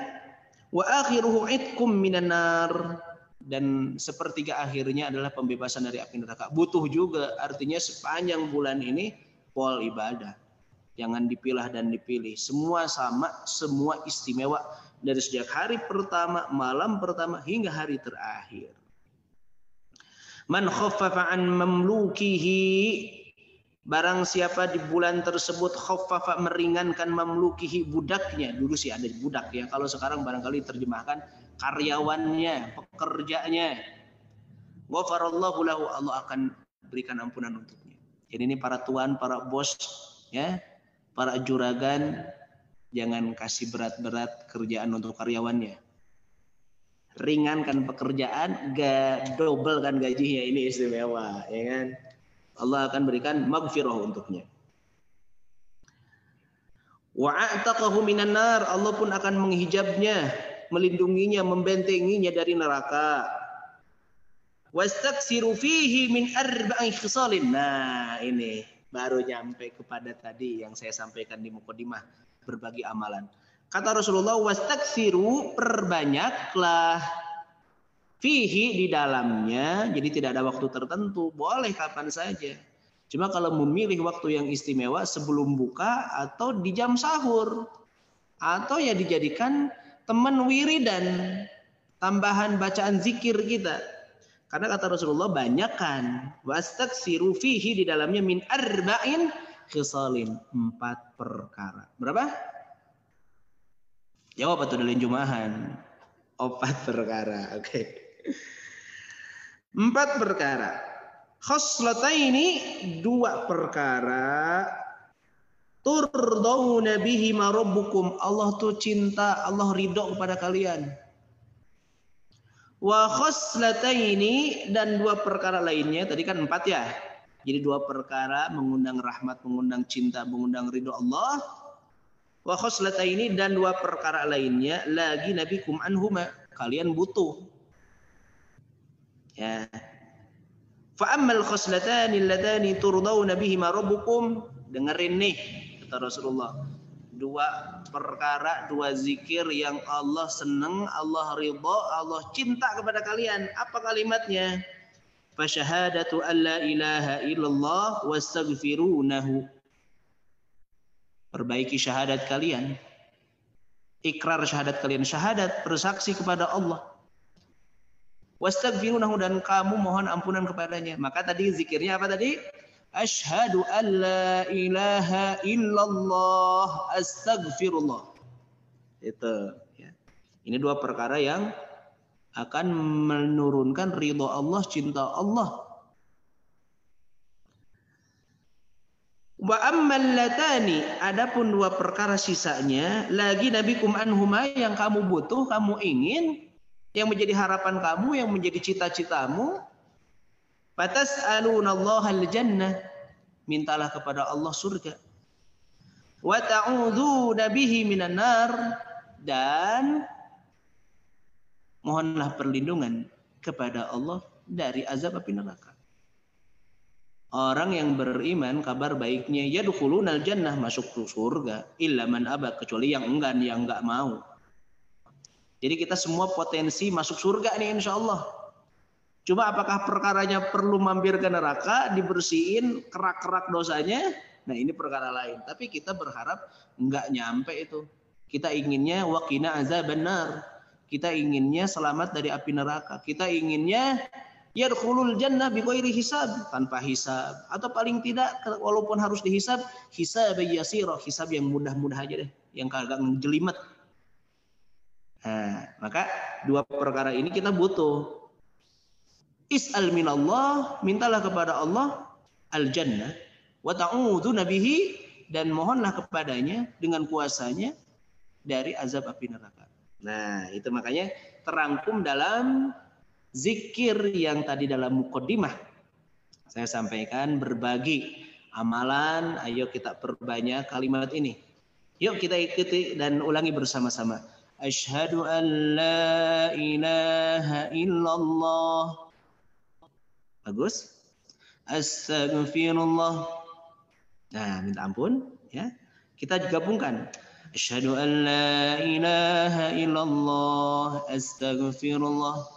wa akhiruhu itkum minan nar dan sepertiga akhirnya adalah pembebasan dari api neraka. Butuh juga artinya sepanjang bulan ini pol ibadah. Jangan dipilah dan dipilih. Semua sama, semua istimewa dari sejak hari pertama, malam pertama hingga hari terakhir. Man khaffafa an mamlukihi Barang siapa di bulan tersebut khaffafa meringankan mamlukihi budaknya. Dulu sih ada budak ya. Kalau sekarang barangkali terjemahkan karyawannya, pekerjanya. Ghafarallahu lahu Allah akan berikan ampunan untuknya. Jadi ini para tuan, para bos, ya, para juragan, jangan kasih berat-berat kerjaan untuk karyawannya. Ringankan pekerjaan, gak double kan gajinya ini istimewa, ya kan? Allah akan berikan magfirah untuknya. Wa minan nar, Allah pun akan menghijabnya melindunginya, membentenginya dari neraka. Wastaksiru fihi min arba'i khisalin. Nah, ini baru nyampe kepada tadi yang saya sampaikan di mukadimah berbagi amalan. Kata Rasulullah, wastaksiru perbanyaklah Fihi di dalamnya, jadi tidak ada waktu tertentu, boleh kapan saja. Cuma kalau memilih waktu yang istimewa sebelum buka atau di jam sahur. Atau ya dijadikan teman wiridan, tambahan bacaan zikir kita. Karena kata Rasulullah banyak kan. Wastaksiru fihi di dalamnya min arba'in khisalin. Empat perkara. Berapa? Jawab atau dalin jumahan. Empat perkara. Oke. Okay. Empat perkara. ini dua perkara turdawna bihi rabbukum. Allah tuh cinta, Allah ridho kepada kalian Wa khoslataini dan dua perkara lainnya, tadi kan empat ya. Jadi dua perkara mengundang rahmat, mengundang cinta, mengundang ridho Allah. Wa khoslataini dan dua perkara lainnya lagi Nabi kum anhuma. Kalian butuh. Ya. Fa ammal khoslatani alladani turdawna bihima rabbukum. Dengerin nih kata Rasulullah dua perkara, dua zikir yang Allah senang, Allah ridha, Allah cinta kepada kalian. Apa kalimatnya? Fasyahadatu an la ilaha illallah wastaghfirunahu. Perbaiki syahadat kalian. Ikrar syahadat kalian. Syahadat bersaksi kepada Allah. Wastaghfirunahu dan kamu mohon ampunan kepadanya. Maka tadi zikirnya apa tadi? Ashhadu an la ilaha illallah astagfirullah. Itu ya. Ini dua perkara yang akan menurunkan ridho Allah, cinta Allah. Wa ammal adapun dua perkara sisanya lagi Nabi kum anhuma yang kamu butuh, kamu ingin, yang menjadi harapan kamu, yang menjadi cita-citamu, Fatas'aluna al-jannah. Mintalah kepada Allah surga. Wa ta'udzuna bihi minan nar dan mohonlah perlindungan kepada Allah dari azab api neraka. Orang yang beriman kabar baiknya ya dukhulunal jannah masuk surga illa man kecuali yang enggan yang enggak mau. Jadi kita semua potensi masuk surga nih insya Allah. Cuma apakah perkaranya perlu mampir ke neraka, dibersihin kerak-kerak dosanya? Nah ini perkara lain. Tapi kita berharap nggak nyampe itu. Kita inginnya wakina azab benar. Kita inginnya selamat dari api neraka. Kita inginnya yadkhulul jannah bighairi hisab, tanpa hisab. Atau paling tidak walaupun harus dihisab, hisab hisab yang mudah-mudah aja deh, yang kagak ngejelimet. Nah, maka dua perkara ini kita butuh Is'al minallah, mintalah kepada Allah al-jannah wa ta'udzu nabihi dan mohonlah kepadanya dengan kuasanya dari azab api neraka. Nah, itu makanya terangkum dalam zikir yang tadi dalam mukaddimah. Saya sampaikan berbagi amalan, ayo kita perbanyak kalimat ini. Yuk kita ikuti dan ulangi bersama-sama. Asyhadu an la ilaha illallah Bagus. Astagfirullah. Nah, minta ampun ya. Kita gabungkan. Asyhadu an la ilaha illallah astaghfirullah.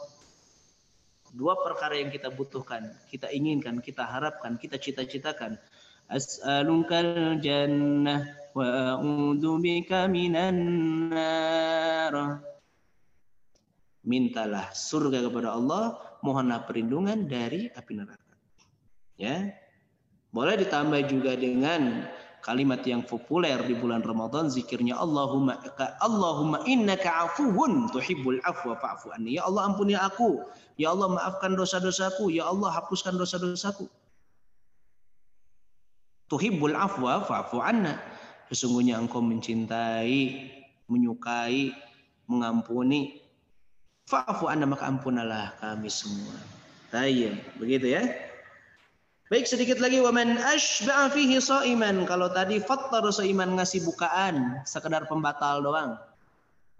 Dua perkara yang kita butuhkan, kita inginkan, kita harapkan, kita cita-citakan. As'alukal jannah a'udzu bika minan nar. Mintalah surga kepada Allah mohonlah perlindungan dari api neraka. Ya. Boleh ditambah juga dengan kalimat yang populer di bulan Ramadan zikirnya Allahumma Allahumma innaka afuwun tuhibbul afwa fa'fu anni. Ya Allah ampuni aku. Ya Allah maafkan dosa-dosaku. Ya Allah hapuskan dosa-dosaku. Tuhibbul afwa fa'fu anna. Sesungguhnya engkau mencintai, menyukai, mengampuni Fa'fu anna maka ampunalah kami semua. Tayyib, begitu ya. Baik sedikit lagi waman ashba'a fihi shaiman. Kalau tadi fattar shaiman ngasih bukaan, sekedar pembatal doang.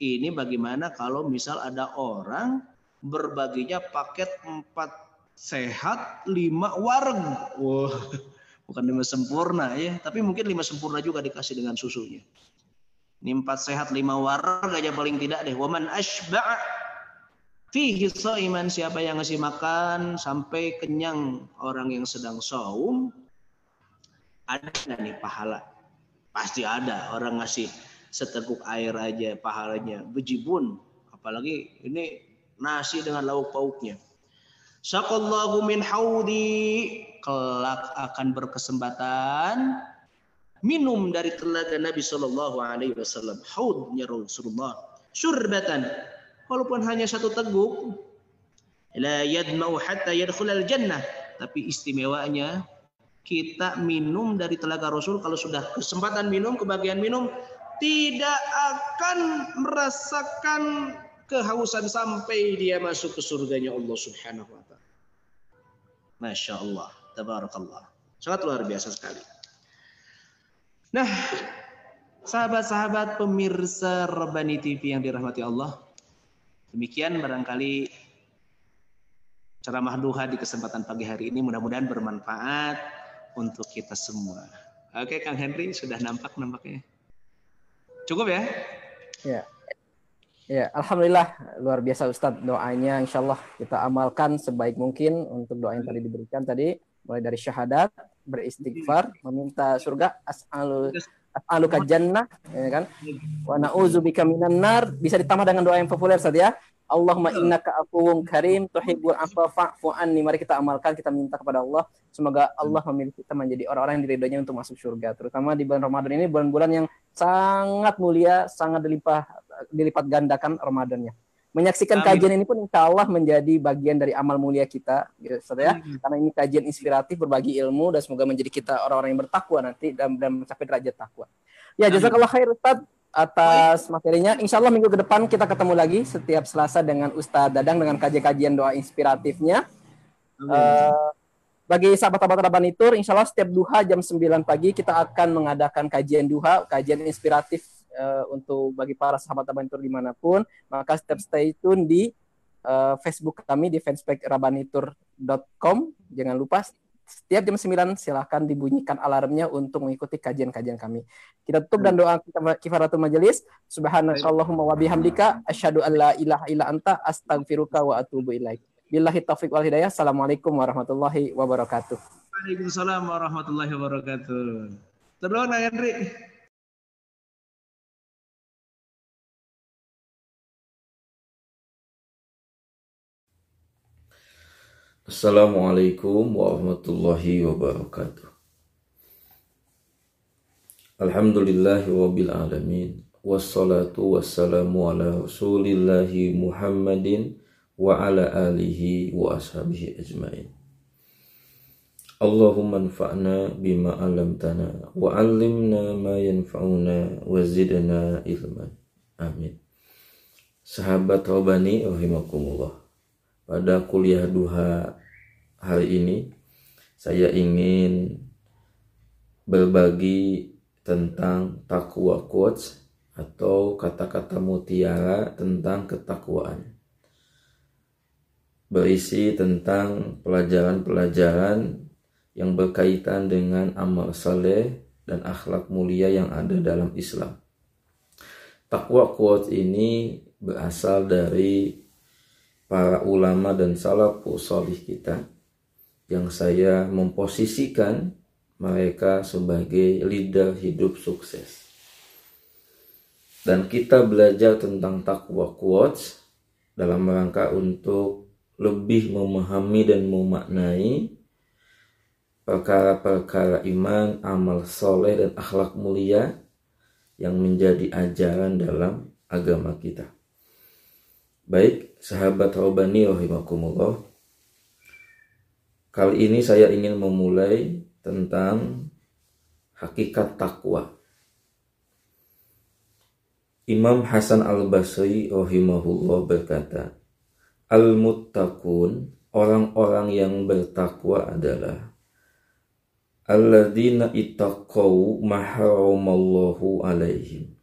Ini bagaimana kalau misal ada orang berbaginya paket empat sehat lima warg. Wah, bukan lima sempurna ya, tapi mungkin lima sempurna juga dikasih dengan susunya. Ini empat sehat lima warg aja paling tidak deh. Waman ashba'a Fihi iman siapa yang ngasih makan sampai kenyang orang yang sedang saum ada nggak nih pahala? Pasti ada orang ngasih seteguk air aja pahalanya bejibun apalagi ini nasi dengan lauk pauknya. Saqallahu min haudi kelak akan berkesempatan minum dari telaga Nabi Shallallahu Alaihi Wasallam. Haudnya Rasulullah. Surbatan walaupun hanya satu teguk la yadmau hatta yadkhulal jannah tapi istimewanya kita minum dari telaga Rasul kalau sudah kesempatan minum kebagian minum tidak akan merasakan kehausan sampai dia masuk ke surganya Allah Subhanahu wa taala. Masya tabarakallah. Sangat luar biasa sekali. Nah, sahabat-sahabat pemirsa Rabbani TV yang dirahmati Allah, Demikian barangkali ceramah duha di kesempatan pagi hari ini mudah-mudahan bermanfaat untuk kita semua. Oke Kang Henry sudah nampak nampaknya. Cukup ya? Ya. Ya, alhamdulillah luar biasa Ustadz doanya insya Allah kita amalkan sebaik mungkin untuk doa yang tadi diberikan tadi mulai dari syahadat, beristighfar, meminta surga, as'alu as'aluka jannah ya kan? Wa na'udzubika minan nar. Bisa ditambah dengan doa yang populer saja ya. Allahumma innaka afuwun karim tuhibbul afwa fa'fu anni. Mari kita amalkan kita minta kepada Allah. Semoga Allah memilih kita menjadi orang-orang yang diridhoinya untuk masuk surga. Terutama di bulan Ramadan ini bulan-bulan yang sangat mulia sangat dilipat dilipat gandakan Ramadannya menyaksikan Amin. kajian ini pun insya Allah menjadi bagian dari amal mulia kita gitu, ya. Hmm. karena ini kajian inspiratif berbagi ilmu dan semoga menjadi kita orang-orang yang bertakwa nanti dan, dan mencapai derajat takwa. Ya jazakallah khair Ustaz atas materinya. Insya Allah minggu ke depan kita ketemu lagi setiap Selasa dengan Ustadz Dadang dengan kajian-kajian doa inspiratifnya. Uh, bagi sahabat-sahabat Rabanitur, insya Allah setiap duha jam 9 pagi kita akan mengadakan kajian duha, kajian inspiratif uh, untuk bagi para sahabat Rabanitur di mana pun, maka step stay tune di uh, Facebook kami di fanspage rabanitur.com. Jangan lupa setiap jam 9 silahkan dibunyikan alarmnya untuk mengikuti kajian-kajian kami. Kita tutup dan doa kita kifaratul majelis. Subhanakallahumma wa bihamdika asyhadu an la ilaha illa anta astaghfiruka wa atubu ilaik. Billahi taufiq wal hidayah. Assalamualaikum warahmatullahi wabarakatuh. Waalaikumsalam warahmatullahi wabarakatuh. Terus Henry. Assalamualaikum warahmatullahi wabarakatuh. Alhamdulillahi wabil alamin. Wassalatu wassalamu ala rasulillahi Muhammadin wa ala alihi wa ashabihi ajmain. Allahumma anfa'na bima alamtana wa allimna ma yanfa'una wa zidna ilman. Amin. Sahabat Robani rahimakumullah. Pada kuliah duha hari ini saya ingin berbagi tentang takwa quotes atau kata-kata mutiara tentang ketakwaan. Berisi tentang pelajaran-pelajaran yang berkaitan dengan amal saleh dan akhlak mulia yang ada dalam Islam. Takwa quotes ini berasal dari para ulama dan salafus salih kita yang saya memposisikan mereka sebagai leader hidup sukses. Dan kita belajar tentang takwa quotes dalam rangka untuk lebih memahami dan memaknai perkara-perkara iman, amal soleh, dan akhlak mulia yang menjadi ajaran dalam agama kita. Baik, sahabat Robani rahimakumullah, Kali ini saya ingin memulai tentang hakikat takwa. Imam Hasan Al-Basri rahimahullah berkata, Al-muttaqun, orang-orang yang bertakwa adalah alladzina ittaqau maharamallahu alaihim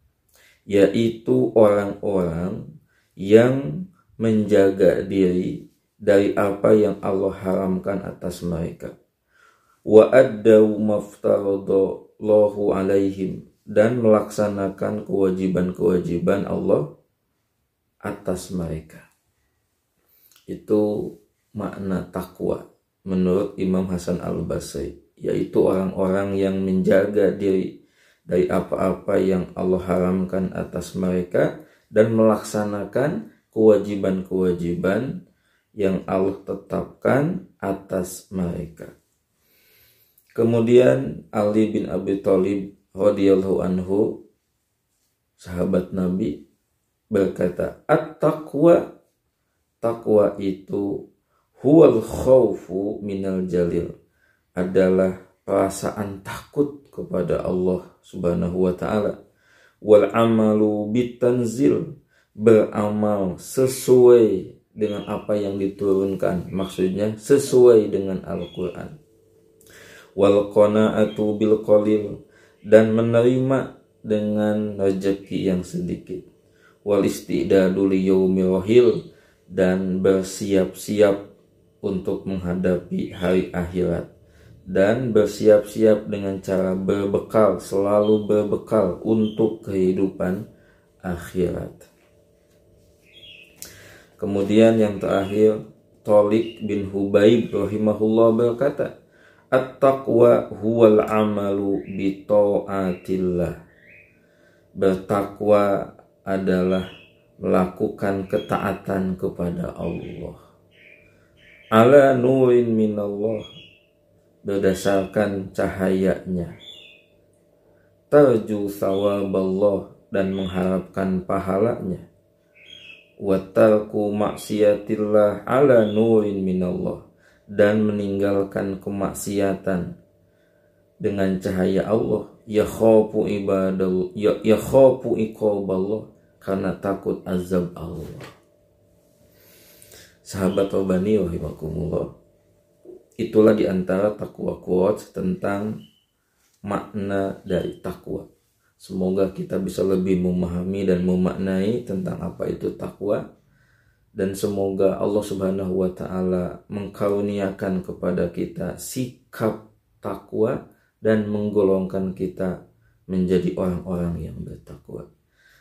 yaitu orang-orang yang menjaga diri dari apa yang Allah haramkan atas mereka. Wa addau maftaradallahu alaihim dan melaksanakan kewajiban-kewajiban Allah atas mereka. itu makna takwa menurut Imam Hasan Al-Basri yaitu orang-orang yang menjaga diri dari apa-apa yang Allah haramkan atas mereka dan melaksanakan kewajiban-kewajiban yang Allah tetapkan atas mereka. Kemudian Ali bin Abi Thalib radhiyallahu anhu sahabat Nabi berkata, "At-taqwa. Takwa itu huwal khawfu minal jalil. Adalah perasaan takut kepada Allah Subhanahu wa taala. Wal amalu bitanzil. Beramal sesuai dengan apa yang diturunkan. Maksudnya sesuai dengan Al-Qur'an. Wal qanaatu bil qalil dan menerima dengan rezeki yang sedikit. Wal istidadu liyaumil dan bersiap-siap untuk menghadapi hari akhirat. Dan bersiap-siap dengan cara berbekal selalu berbekal untuk kehidupan akhirat. Kemudian yang terakhir Tolik bin Hubaib rahimahullah berkata, At-taqwa huwal amalu bi ta'atillah. Bertakwa adalah melakukan ketaatan kepada Allah. Ala nurin minallah berdasarkan cahayanya. Tarju Allah dan mengharapkan pahalanya watarku maksiatillah ala nurin minallah dan meninggalkan kemaksiatan dengan cahaya Allah ya khafu ibadallah ya, ya iqaballah karena takut azab Allah. Sahabat Robani rahimakumullah. Itulah di antara takwa quotes tentang makna dari takwa. Semoga kita bisa lebih memahami dan memaknai tentang apa itu takwa dan semoga Allah Subhanahu wa taala mengkaruniakan kepada kita sikap takwa dan menggolongkan kita menjadi orang-orang yang bertakwa.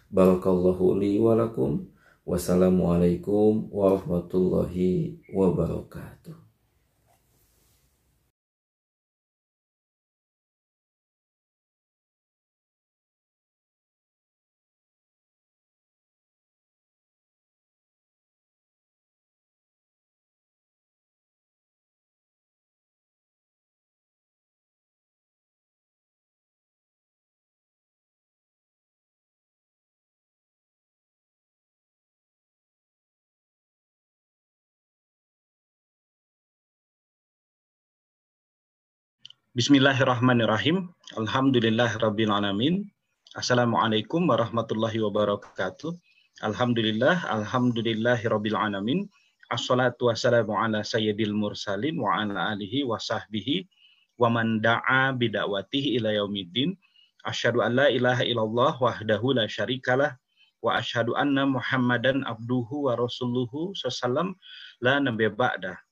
Barakallahu li wa lakum. Wassalamualaikum warahmatullahi wabarakatuh. Bismillahirrahmanirrahim. Alhamdulillah Rabbil Alamin. Assalamualaikum warahmatullahi wabarakatuh. Alhamdulillah, alhamdulillahi Rabbil Alamin. Assalatu wassalamu ala sayyidil mursalin wa ala alihi wa sahbihi wa man da'a bida'watihi ila yaumiddin. Asyhadu an la ilaha illallah wahdahu la syarikalah wa asyhadu anna Muhammadan abduhu wa rasuluhu sallam la nabiyya ba'dah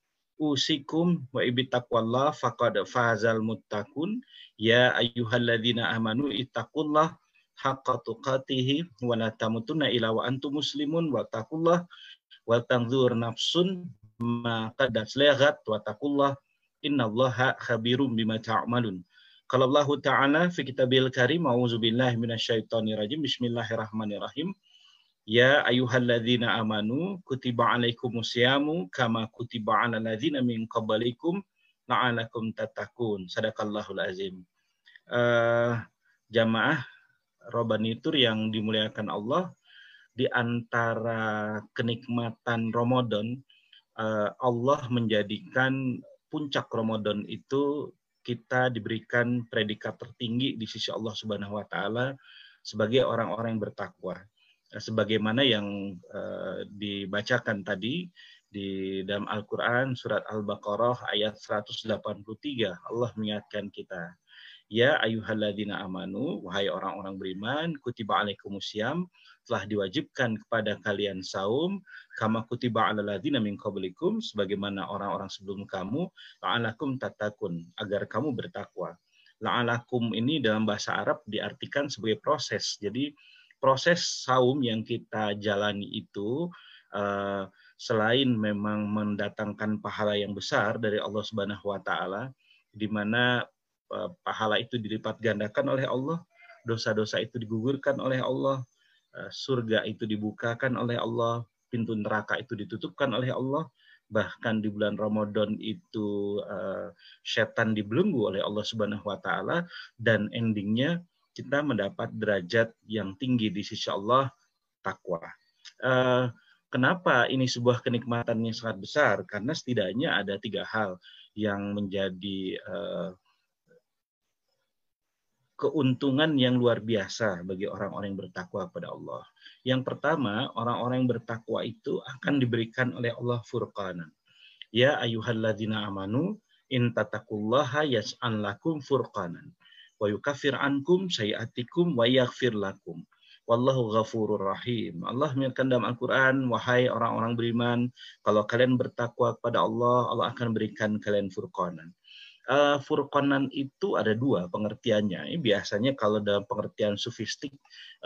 usikum wa ibitaqwallah faqad fazal muttaqun. Ya ayyuhalladzina amanu ittaqullah haqqa tuqatih wa la tamutunna illa wa antum muslimun wa taqullah wa tanzur nafsun ma qaddas laghat wa taqullah innallaha khabirum bima ta'malun. Kalau Allah Ta'ala fi kitabil karim A'udzubillahi minasyaitonir rajim Bismillahirrahmanirrahim Ya ayyuhalladzina amanu kutiba alaikumusyamu kama kutiba alal ladzina min qablikum la'alakum tatakun. Sadaqallahul azim. Uh, jamaah Robanitur yang dimuliakan Allah di antara kenikmatan Ramadan uh, Allah menjadikan puncak Ramadan itu kita diberikan predikat tertinggi di sisi Allah Subhanahu wa taala sebagai orang-orang yang bertakwa sebagaimana yang uh, dibacakan tadi di dalam Al-Quran surat Al-Baqarah ayat 183 Allah mengingatkan kita Ya ayuhalladzina amanu wahai orang-orang beriman kutiba alaikumusiyam telah diwajibkan kepada kalian saum kama kutiba alal ladzina min qablikum sebagaimana orang-orang sebelum kamu la'alakum tatakun agar kamu bertakwa. La'alakum ini dalam bahasa Arab diartikan sebagai proses. Jadi proses saum yang kita jalani itu uh, selain memang mendatangkan pahala yang besar dari Allah Subhanahu wa taala di mana eh, pahala itu dilipat gandakan oleh Allah, dosa-dosa itu digugurkan oleh Allah, eh, surga itu dibukakan oleh Allah, pintu neraka itu ditutupkan oleh Allah, bahkan di bulan Ramadan itu setan dibelenggu oleh Allah Subhanahu wa taala dan endingnya kita mendapat derajat yang tinggi di sisi Allah takwa. Uh, kenapa ini sebuah kenikmatan yang sangat besar? Karena setidaknya ada tiga hal yang menjadi uh, keuntungan yang luar biasa bagi orang-orang yang bertakwa kepada Allah. Yang pertama, orang-orang yang bertakwa itu akan diberikan oleh Allah furqanan. Ya ayyuhalladzina amanu in tatakullaha yas'an lakum furqanan wa yukaffir ankum sayiatikum wa yaghfir lakum. Wallahu ghafurur rahim. Allah menyatakan dalam Al-Quran, wahai orang-orang beriman, kalau kalian bertakwa kepada Allah, Allah akan berikan kalian furqanan. Uh, furqanan itu ada dua pengertiannya. Ini biasanya kalau dalam pengertian sufistik,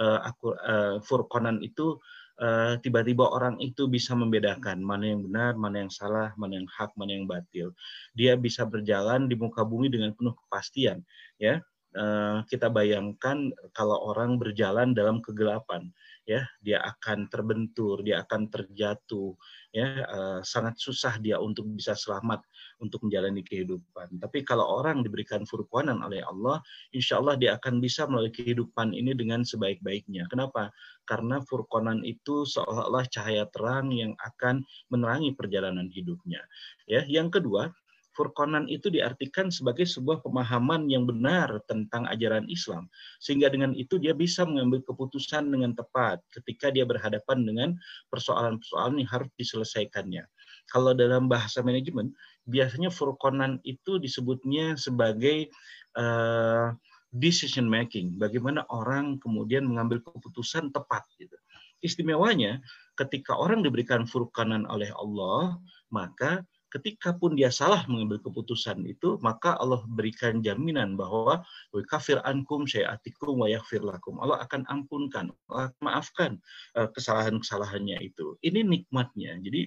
uh, uh, furqanan itu uh, tiba-tiba orang itu bisa membedakan mana yang benar, mana yang salah, mana yang hak, mana yang batil. Dia bisa berjalan di muka bumi dengan penuh kepastian, ya. Eh, kita bayangkan kalau orang berjalan dalam kegelapan ya dia akan terbentur dia akan terjatuh ya uh, sangat susah dia untuk bisa selamat untuk menjalani kehidupan. Tapi kalau orang diberikan furqanan oleh Allah insya Allah dia akan bisa melalui kehidupan ini dengan sebaik-baiknya. Kenapa? Karena furqanan itu seolah-olah cahaya terang yang akan menerangi perjalanan hidupnya. Ya yang kedua Furqanan itu diartikan sebagai sebuah pemahaman yang benar tentang ajaran Islam. Sehingga dengan itu dia bisa mengambil keputusan dengan tepat ketika dia berhadapan dengan persoalan-persoalan yang harus diselesaikannya. Kalau dalam bahasa manajemen, biasanya Furqanan itu disebutnya sebagai uh, decision making. Bagaimana orang kemudian mengambil keputusan tepat. Gitu. Istimewanya, ketika orang diberikan furqanan oleh Allah, maka ketika pun dia salah mengambil keputusan itu, maka Allah berikan jaminan bahwa kafir ankum syai'atikum wa yaghfir lakum. Allah akan ampunkan, Allah akan maafkan eh, kesalahan-kesalahannya itu. Ini nikmatnya. Jadi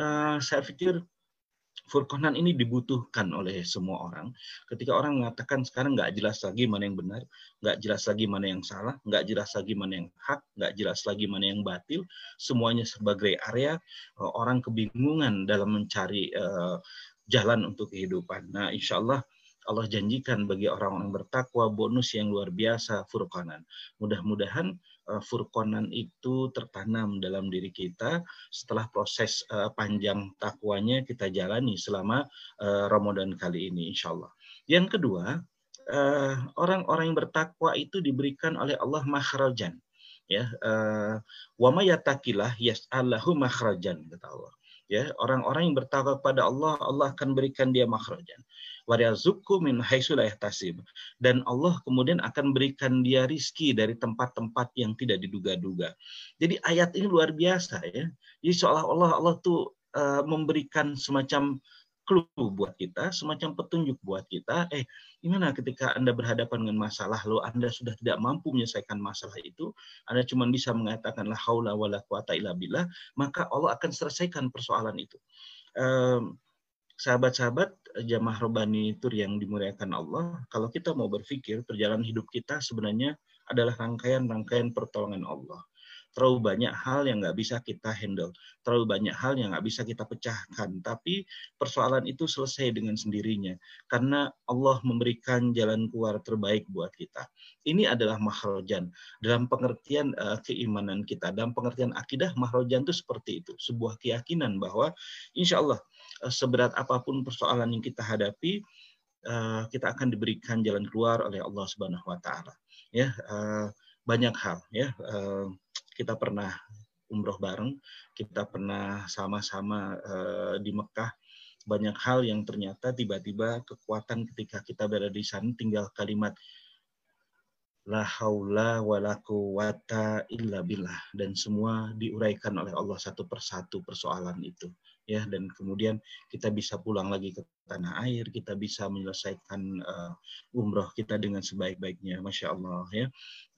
uh, saya pikir Furqanan ini dibutuhkan oleh semua orang. Ketika orang mengatakan sekarang nggak jelas lagi mana yang benar, nggak jelas lagi mana yang salah, nggak jelas lagi mana yang hak, nggak jelas lagi mana yang batil, semuanya sebagai area eh, orang kebingungan dalam mencari uh, jalan untuk kehidupan. Nah, insya Allah Allah janjikan bagi orang-orang bertakwa bonus yang luar biasa furqanan. Mudah-mudahan uh, furqanan itu tertanam dalam diri kita setelah proses uh, panjang takwanya kita jalani selama uh, Ramadan kali ini insya Allah. Yang kedua, orang-orang yang bertakwa itu diberikan oleh Allah makhrajan ya wa mayatakilah yas'alahu makhrajan kata Allah ya orang-orang yang bertakwa kepada Allah Allah akan berikan dia makhrajan waryazuku min dan Allah kemudian akan berikan dia rizki dari tempat-tempat yang tidak diduga-duga. Jadi ayat ini luar biasa ya. Jadi seolah-olah Allah tuh uh, memberikan semacam clue buat kita, semacam petunjuk buat kita. Eh, gimana ketika Anda berhadapan dengan masalah, lo Anda sudah tidak mampu menyelesaikan masalah itu, Anda cuma bisa mengatakan la haula wala quwata illa billah, maka Allah akan selesaikan persoalan itu. Sahabat-sahabat jamaah robani tur yang dimuliakan Allah, kalau kita mau berpikir perjalanan hidup kita sebenarnya adalah rangkaian-rangkaian pertolongan Allah. Terlalu banyak hal yang nggak bisa kita handle, terlalu banyak hal yang nggak bisa kita pecahkan. Tapi persoalan itu selesai dengan sendirinya karena Allah memberikan jalan keluar terbaik buat kita. Ini adalah mahrojan dalam pengertian uh, keimanan kita, dalam pengertian akidah mahrojan itu seperti itu, sebuah keyakinan bahwa insya Allah Eh, seberat apa pun persoalan yang kita hadapi, eh, kita akan diberikan jalan keluar oleh Allah Subhanahu wa taala. Ya, eh, banyak hal ya. Kita pernah umroh bareng, kita pernah sama-sama di Mekah. Banyak hal yang ternyata tiba-tiba kekuatan ketika kita berada di sana tinggal kalimat la haula wala quwata illa billah dan semua diuraikan oleh Allah satu persatu persoalan itu ya dan kemudian kita bisa pulang lagi ke tanah air kita bisa menyelesaikan uh, umroh kita dengan sebaik-baiknya masya Allah ya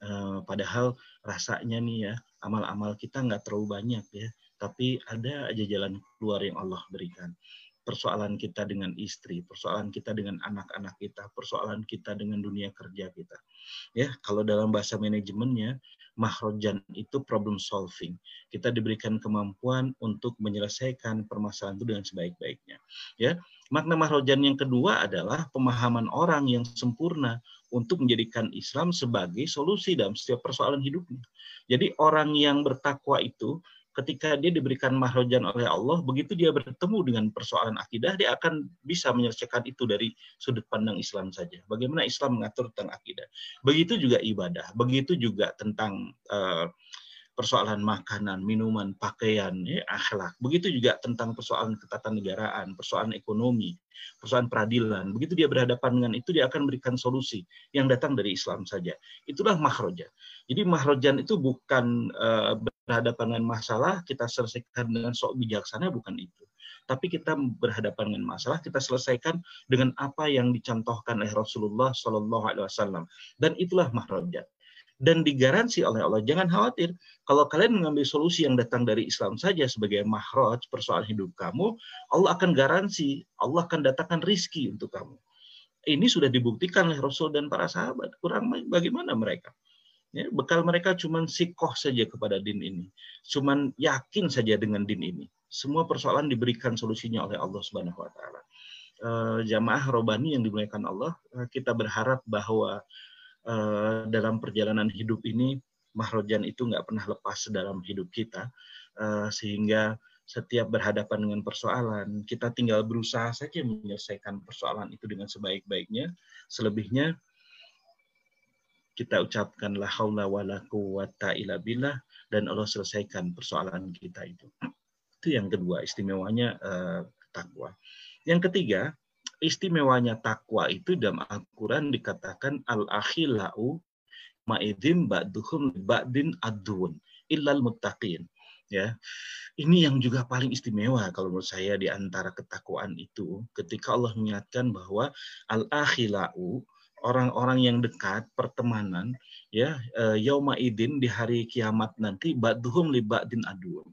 uh, padahal rasanya nih ya amal-amal kita nggak terlalu banyak ya tapi ada aja jalan keluar yang Allah berikan persoalan kita dengan istri, persoalan kita dengan anak-anak kita, persoalan kita dengan dunia kerja kita. Ya, kalau dalam bahasa manajemennya, mahrojan itu problem solving. Kita diberikan kemampuan untuk menyelesaikan permasalahan itu dengan sebaik-baiknya. Ya, makna mahrojan yang kedua adalah pemahaman orang yang sempurna untuk menjadikan Islam sebagai solusi dalam setiap persoalan hidupnya. Jadi orang yang bertakwa itu ketika dia diberikan mahrojan oleh Allah, begitu dia bertemu dengan persoalan akidah, dia akan bisa menyelesaikan itu dari sudut pandang Islam saja. Bagaimana Islam mengatur tentang akidah. Begitu juga ibadah, begitu juga tentang uh, persoalan makanan, minuman, pakaian, ya, akhlak. Begitu juga tentang persoalan ketatanegaraan, persoalan ekonomi, persoalan peradilan. Begitu dia berhadapan dengan itu, dia akan memberikan solusi yang datang dari Islam saja. Itulah mahroja. Jadi mahrojan itu bukan uh, berhadapan dengan masalah, kita selesaikan dengan sok bijaksana, bukan itu. Tapi kita berhadapan dengan masalah, kita selesaikan dengan apa yang dicontohkan oleh Rasulullah Shallallahu Alaihi Wasallam. Dan itulah mahroja dan digaransi oleh Allah. Jangan khawatir, kalau kalian mengambil solusi yang datang dari Islam saja sebagai mahraj persoalan hidup kamu, Allah akan garansi, Allah akan datangkan rizki untuk kamu. Ini sudah dibuktikan oleh Rasul dan para sahabat. Kurang bagaimana mereka? Ya, bekal mereka cuma sikoh saja kepada din ini. Cuman yakin saja dengan din ini. Semua persoalan diberikan solusinya oleh Allah Subhanahu wa taala. Uh, jamaah robani yang dimuliakan Allah, uh, kita berharap bahwa Eh, dalam perjalanan hidup ini mahrojan itu nggak pernah lepas dalam hidup kita uh, sehingga setiap berhadapan dengan persoalan kita tinggal berusaha saja menyelesaikan persoalan itu dengan sebaik-baiknya selebihnya kita ucapkan la haula wala quwata illa billah dan Allah selesaikan persoalan kita itu. Itu yang kedua istimewanya uh, takwa. Yang ketiga, istimewanya takwa itu dalam Al-Quran dikatakan al-akhilau ma'idin ba'duhum ba'din adun illal muttaqin ya ini yang juga paling istimewa kalau menurut saya di antara ketakwaan itu ketika Allah mengingatkan bahwa al akhilau orang-orang yang dekat pertemanan ya e, yauma idin di hari kiamat nanti ba'duhum li ba'din adun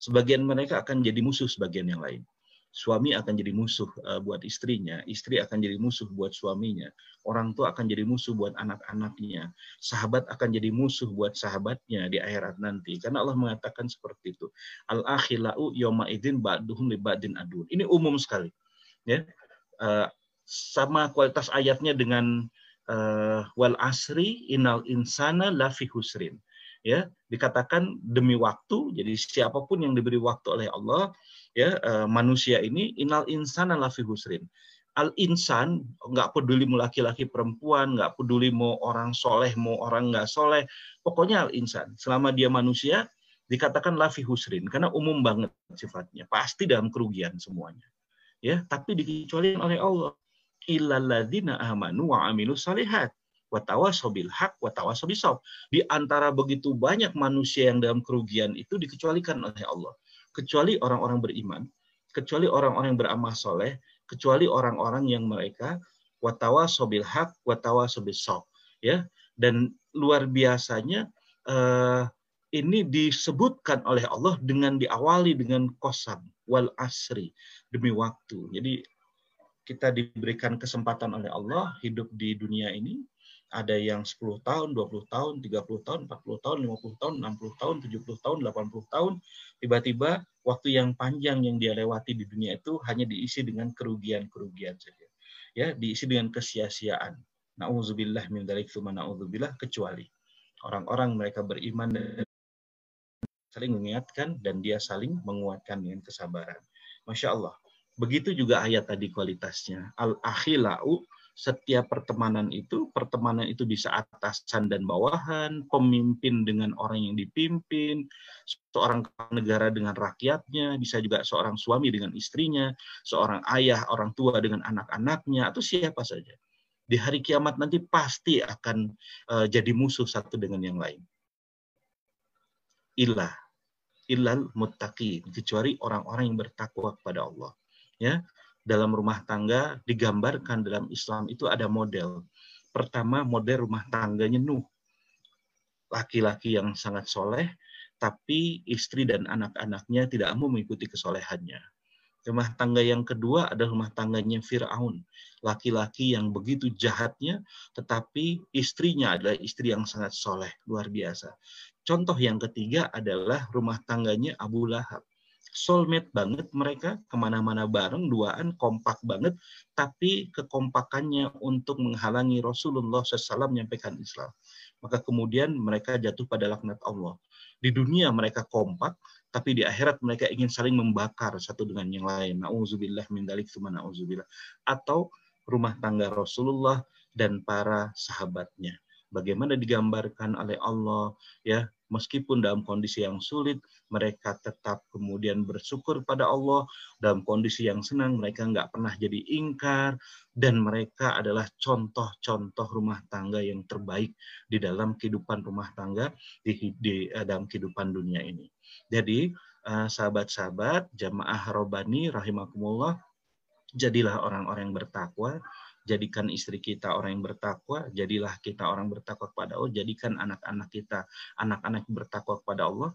sebagian mereka akan jadi musuh sebagian yang lain suami akan jadi musuh uh, buat istrinya, istri akan jadi musuh buat suaminya, orang tua akan jadi musuh buat anak-anaknya, sahabat akan jadi musuh buat sahabatnya di akhirat nanti. Karena Allah mengatakan seperti itu. Al akhilau yoma idin ba'duhum li ba'din adun. Ini umum sekali. Ya. Sama kualitas ayatnya dengan uh, wal asri inal insana lafi husrin. Ya dikatakan demi waktu jadi siapa pun yang diberi waktu oleh Allah ya uh, manusia ini inal insana lafi husrin. Al insan nggak peduli mau laki-laki perempuan nggak peduli mau orang soleh mau orang nggak soleh pokoknya al insan. Selama dia manusia dikatakan lafi husrin karena umum banget sifatnya. Pasti dalam kerugian semuanya. Ya tapi dikecualikan oleh Allah illalladzina amanu wa amilus salihat watawasobil hak watawasobil Di antara begitu banyak manusia yang dalam kerugian itu dikecualikan oleh Allah. Kecuali orang-orang beriman, kecuali orang-orang yang beramal soleh, kecuali orang-orang yang mereka watawasobil hak watawasobil sob. Ya, dan luar biasanya uh, ini disebutkan oleh Allah dengan diawali dengan kosam wal asri demi waktu. Jadi kita diberikan kesempatan oleh Allah hidup di dunia ini ada yang 10 tahun, 20 tahun, 30 tahun, 40 tahun, 50 tahun, 60 tahun, 70 tahun, 80 tahun, tiba-tiba waktu yang panjang yang dia lewati di dunia itu hanya diisi dengan kerugian-kerugian saja. Ya, diisi dengan kesia-siaan. Nauzubillah min dzalik tsumma kecuali orang-orang mereka beriman dan saling mengingatkan dan dia saling menguatkan dengan kesabaran. Masya Allah. Begitu juga ayat tadi kualitasnya. Al-akhilau setiap pertemanan itu, pertemanan itu bisa atasan dan bawahan, pemimpin dengan orang yang dipimpin, seorang negara dengan rakyatnya, bisa juga seorang suami dengan istrinya, seorang ayah, orang tua dengan anak-anaknya, atau siapa saja. Di hari kiamat nanti pasti akan uh, jadi musuh satu dengan yang lain. Ilah, ilal muttaqin, kecuali orang-orang yang bertakwa kepada Allah. Ya, dalam rumah tangga digambarkan dalam Islam itu ada model. Pertama model rumah tangganya Nuh. Laki-laki yang sangat soleh tapi istri dan anak-anaknya tidak mau mengikuti kesolehannya. Rumah tangga yang kedua adalah rumah tangganya Fir'aun. Laki-laki yang begitu jahatnya, tetapi istrinya adalah istri yang sangat soleh, luar biasa. Contoh yang ketiga adalah rumah tangganya Abu Lahab. Soulmate banget mereka, ke mana-mana bareng, duaan, kompak banget, tapi kekompakannya untuk menghalangi Rasulullah SAW menyampaikan Islam. Maka kemudian mereka jatuh pada laknat Allah. Di dunia mereka kompak, tapi di akhirat mereka ingin saling membakar satu dengan yang lain. Nauzubillah min dalik nauzubillah. Atau rumah tangga Rasulullah dan para sahabatnya. Bagaimana digambarkan oleh Allah ya meskipun dalam kondisi yang sulit mereka tetap kemudian bersyukur pada Allah. Dalam kondisi yang senang mereka nggak pernah jadi ingkar. Dan mereka adalah contoh-contoh rumah tangga yang terbaik di dalam kehidupan rumah tangga di, di eh, dalam kehidupan dunia ini. Jadi eh, sahabat-sahabat jamaah robani rahimakumullah jadilah orang-orang yang bertakwa jadikan istri kita orang yang bertakwa, jadilah kita orang bertakwa kepada Allah, jadikan anak-anak kita anak-anak bertakwa kepada Allah,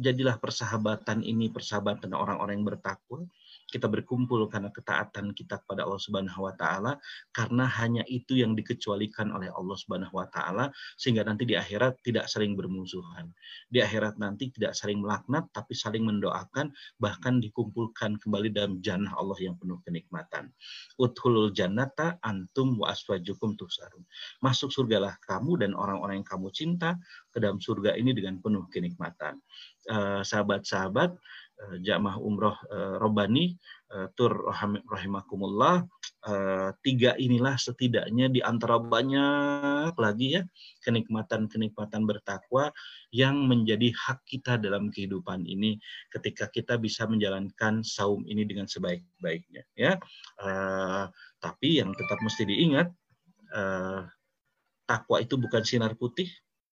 jadilah persahabatan ini persahabatan orang-orang yang bertakwa, kita berkumpul karena ketaatan kita kepada Allah Subhanahu wa taala karena hanya itu yang dikecualikan oleh Allah Subhanahu wa taala sehingga nanti di akhirat tidak saling bermusuhan. Di akhirat nanti tidak saling melaknat tapi saling mendoakan bahkan dikumpulkan kembali dalam jannah Allah yang penuh kenikmatan. Uthulul jannata antum wa aswajukum tusarun. Masuk surgalah kamu dan orang-orang yang kamu cinta ke dalam surga ini dengan penuh kenikmatan. Eh, sahabat-sahabat, uh, Eh, jamaah umroh uh, Robani uh, tur rahimakumullah. Tiga inilah setidaknya di antara banyak lagi ya kenikmatan-kenikmatan bertakwa yang menjadi hak kita dalam kehidupan ini ketika kita bisa menjalankan saum ini dengan sebaik-baiknya ya. Tapi yang tetap mesti diingat takwa itu bukan sinar putih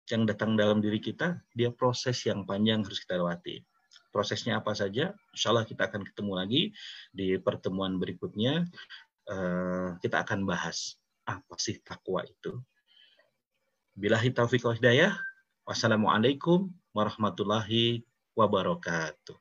yang datang dalam diri kita dia proses yang panjang harus kita lewati prosesnya apa saja. Insya Allah kita akan ketemu lagi di pertemuan berikutnya. Eh, kita akan bahas apa sih takwa itu. Bilahi taufiq wa hidayah. Wassalamualaikum warahmatullahi wabarakatuh.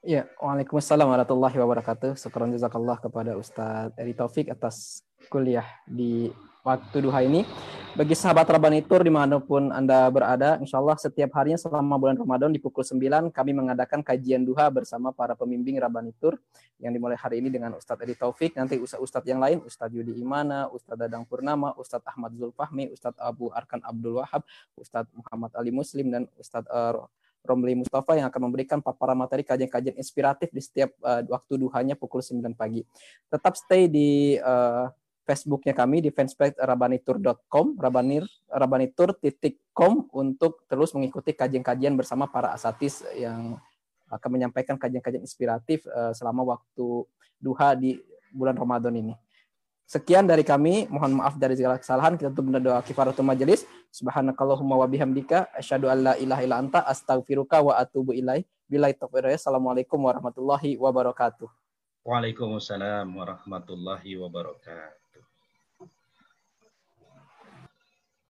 Ya, Waalaikumsalam warahmatullahi wabarakatuh. Syukran jazakallah kepada Ustadz Eri Taufik atas kuliah di waktu duha ini. Bagi sahabat Rabanitur di mana pun Anda berada, insya Allah setiap harinya selama bulan Ramadan di pukul 9 kami mengadakan kajian duha bersama para pembimbing Rabanitur yang dimulai hari ini dengan Ustadz Edi Taufik, nanti Ustadz-Ustadz yang lain, Ustadz Yudi Imana, Ustadz Dadang Purnama, Ustadz Ahmad Zulfahmi, Ustadz Abu Arkan Abdul Wahab, Ustadz Muhammad Ali Muslim, dan Ustadz uh, Romli Mustafa yang akan memberikan paparan materi kajian-kajian inspiratif di setiap uh, waktu duhanya pukul 9 pagi. Tetap stay di uh, Facebooknya kami di fanspage rabanir rabanitur.com untuk terus mengikuti kajian-kajian bersama para asatis yang akan menyampaikan kajian-kajian inspiratif uh, selama waktu duha di bulan Ramadan ini. Sekian dari kami, mohon maaf dari segala kesalahan. Kita tutup doa kifaratul majelis. Subhanakallahumma wa bihamdika asyhadu an la ilaha illa anta astaghfiruka wa atubu ilaih. Billahi taufiq Assalamualaikum warahmatullahi wabarakatuh. Waalaikumsalam warahmatullahi wabarakatuh.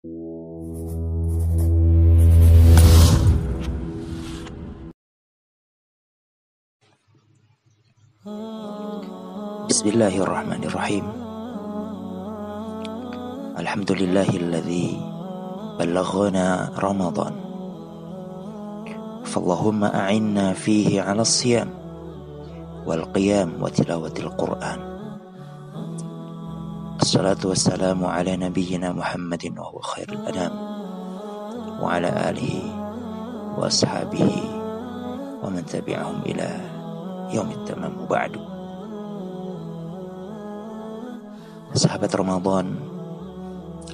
بسم الله الرحمن الرحيم. الحمد لله الذي بلغنا رمضان. فاللهم أعنا فيه على الصيام والقيام وتلاوة القرآن. Assalatu wassalamu ala nabiyyina Muhammadin wa huwa khairul anam. Wa ala alihi wa ashabihi wa man tabi'ahum ila ba'du. Sahabat Ramadan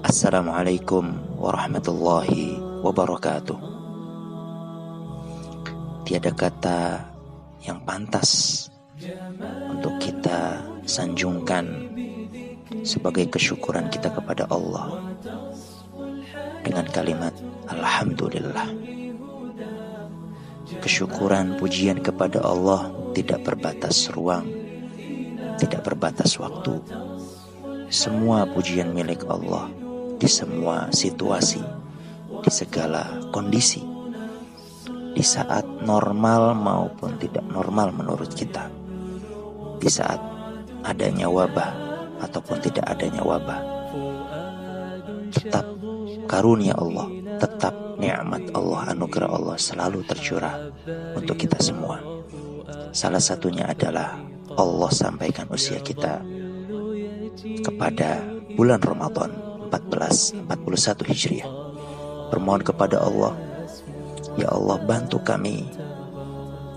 Assalamualaikum warahmatullahi wabarakatuh. Tiada kata yang pantas untuk kita sanjungkan sebagai kesyukuran kita kepada Allah dengan kalimat Alhamdulillah. Kesyukuran pujian kepada Allah tidak berbatas ruang, tidak berbatas waktu. Semua pujian milik Allah di semua situasi, di segala kondisi, di saat normal maupun tidak normal menurut kita, di saat adanya wabah ataupun tidak adanya wabah. Tetap karunia Allah, tetap nikmat Allah, anugerah Allah selalu tercurah untuk kita semua. Salah satunya adalah Allah sampaikan usia kita kepada bulan Ramadan 1441 Hijriah. Bermohon kepada Allah, ya Allah bantu kami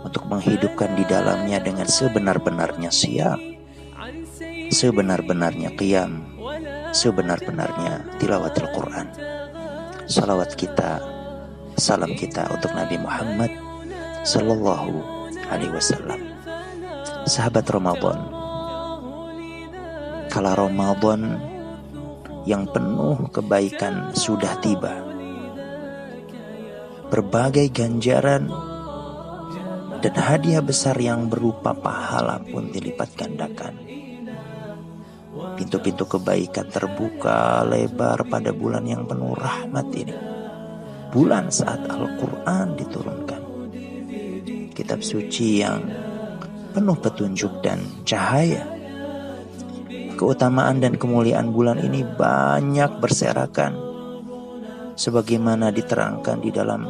untuk menghidupkan di dalamnya dengan sebenar-benarnya siap, sebenar-benarnya qiyam, sebenar-benarnya tilawatil Quran. Salawat kita, salam kita untuk Nabi Muhammad Sallallahu Alaihi Wasallam. Sahabat Ramadan, kala Ramadan yang penuh kebaikan sudah tiba. Berbagai ganjaran dan hadiah besar yang berupa pahala pun dilipat gandakan. Pintu-pintu kebaikan terbuka lebar pada bulan yang penuh rahmat ini. Bulan saat Al-Quran diturunkan. Kitab suci yang penuh petunjuk dan cahaya. Keutamaan dan kemuliaan bulan ini banyak berserakan. Sebagaimana diterangkan di dalam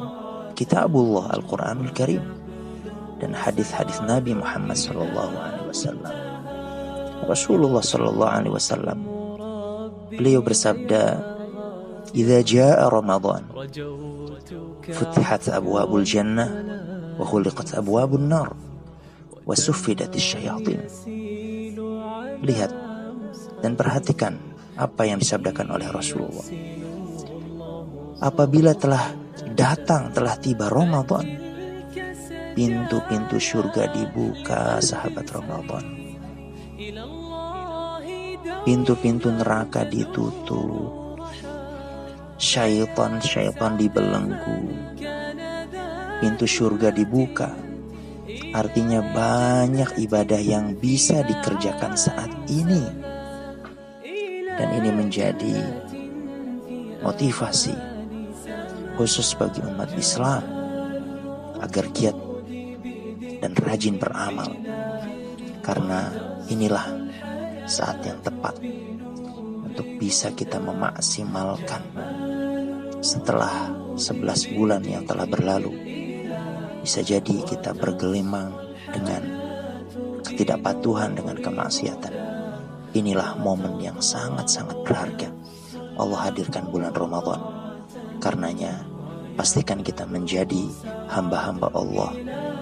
kitabullah Al-Quranul Karim dan hadis-hadis Nabi Muhammad Wasallam. Rasulullah Sallallahu Alaihi Wasallam beliau bersabda, "Jika jaa Ramadan, futihat abwabul jannah wa khuliqat abwabun nar wa suffidat syayatin." Lihat dan perhatikan apa yang disabdakan oleh Rasulullah. Apabila telah datang, telah tiba Ramadan, pintu-pintu surga dibuka sahabat Ramadan. Pintu-pintu neraka ditutup. Syaitan-syaitan dibelenggu. Pintu surga dibuka. Artinya banyak ibadah yang bisa dikerjakan saat ini. Dan ini menjadi motivasi khusus bagi umat Islam agar giat dan rajin beramal. Karena inilah saat yang tepat untuk bisa kita memaksimalkan setelah 11 bulan yang telah berlalu. Bisa jadi kita bergelimang dengan ketidakpatuhan dengan kemaksiatan. Inilah momen yang sangat-sangat berharga. Allah hadirkan bulan Ramadan. Karenanya, pastikan kita menjadi hamba-hamba Allah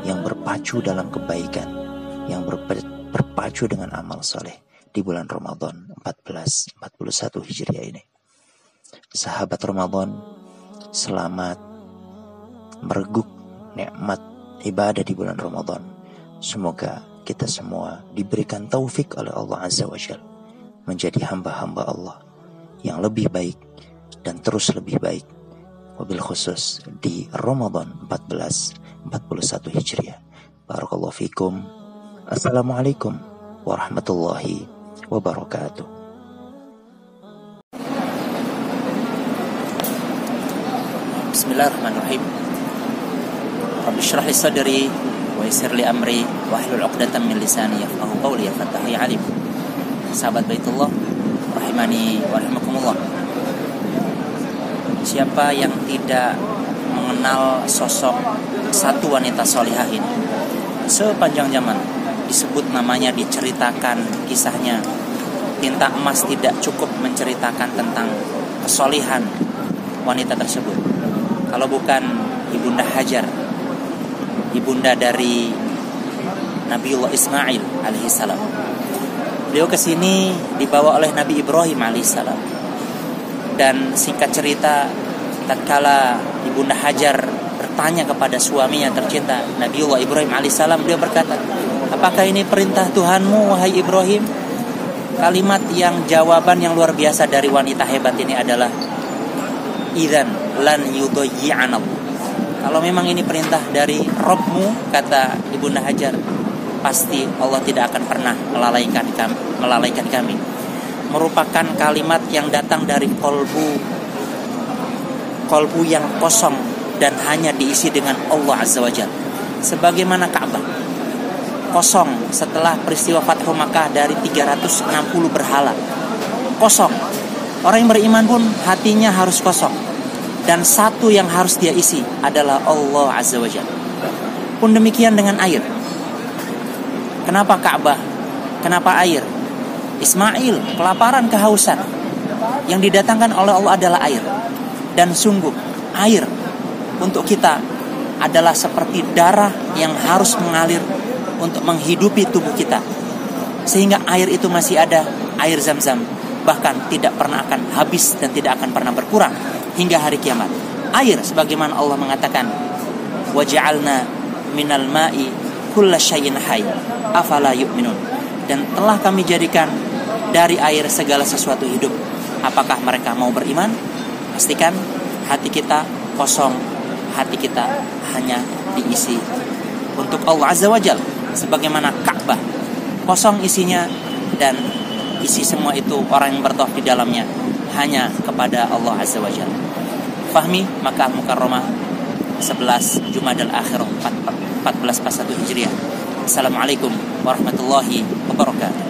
yang berpacu dalam kebaikan, yang berpacu dengan amal soleh di bulan Ramadan 1441 Hijriah ini. Sahabat Ramadan, selamat mereguk nikmat ibadah di bulan Ramadan. Semoga kita semua diberikan taufik oleh Allah Azza wa Jal menjadi hamba-hamba Allah yang lebih baik dan terus lebih baik wabil khusus di Ramadan 1441 Hijriah. Barakallahu fikum. Assalamualaikum warahmatullahi wabarakatuh. Bismillahirrahmanirrahim. Rabbi syrah li sadri wa yassir li amri wa hlul 'uqdatam min lisani yafqahu qawli ya fatahi alim. Sahabat Baitullah rahimani wa rahimakumullah. Siapa yang tidak mengenal sosok satu wanita solihah ini sepanjang zaman disebut namanya diceritakan kisahnya. Tinta emas tidak cukup menceritakan tentang kesolihan wanita tersebut. Kalau bukan ibunda Hajar ibunda dari Nabiullah Ismail alaihissalam beliau ke sini dibawa oleh Nabi Ibrahim alaihissalam dan singkat cerita tatkala ibunda Hajar bertanya kepada suaminya tercinta Nabiullah Ibrahim alaihissalam beliau berkata apakah ini perintah Tuhanmu wahai Ibrahim? Kalimat yang jawaban yang luar biasa dari wanita hebat ini adalah idan lan yudoyi'an kalau memang ini perintah dari Robmu kata ibunda Hajar pasti Allah tidak akan pernah melalaikan kami, melalaikan kami. Merupakan kalimat yang datang dari kolbu kolbu yang kosong dan hanya diisi dengan Allah Azza wa Jalla. Sebagaimana Ka'bah kosong setelah peristiwa Fathu Makkah dari 360 berhala. Kosong. Orang yang beriman pun hatinya harus kosong. Dan satu yang harus dia isi adalah Allah Azza wa Jalla. Pun demikian dengan air. Kenapa Ka'bah? Kenapa air? Ismail kelaparan kehausan. Yang didatangkan oleh Allah adalah air. Dan sungguh air untuk kita adalah seperti darah yang harus mengalir untuk menghidupi tubuh kita. Sehingga air itu masih ada, air zam-zam. Bahkan tidak pernah akan habis dan tidak akan pernah berkurang hingga hari kiamat. Air sebagaimana Allah mengatakan, "Waja'alna minal ma'i kulla syai'in hayy." Afala yu'minun? Dan telah kami jadikan dari air segala sesuatu hidup. Apakah mereka mau beriman? Pastikan hati kita kosong, hati kita hanya diisi untuk Allah Azza wa Jalla sebagaimana Ka'bah kosong isinya dan isi semua itu orang yang bertawaf di dalamnya hanya kepada Allah Azza wa Jalla. Fahmi maka Mukarramah 11 Jumadal Akhir 1441 Hijriah. Assalamualaikum warahmatullahi wabarakatuh.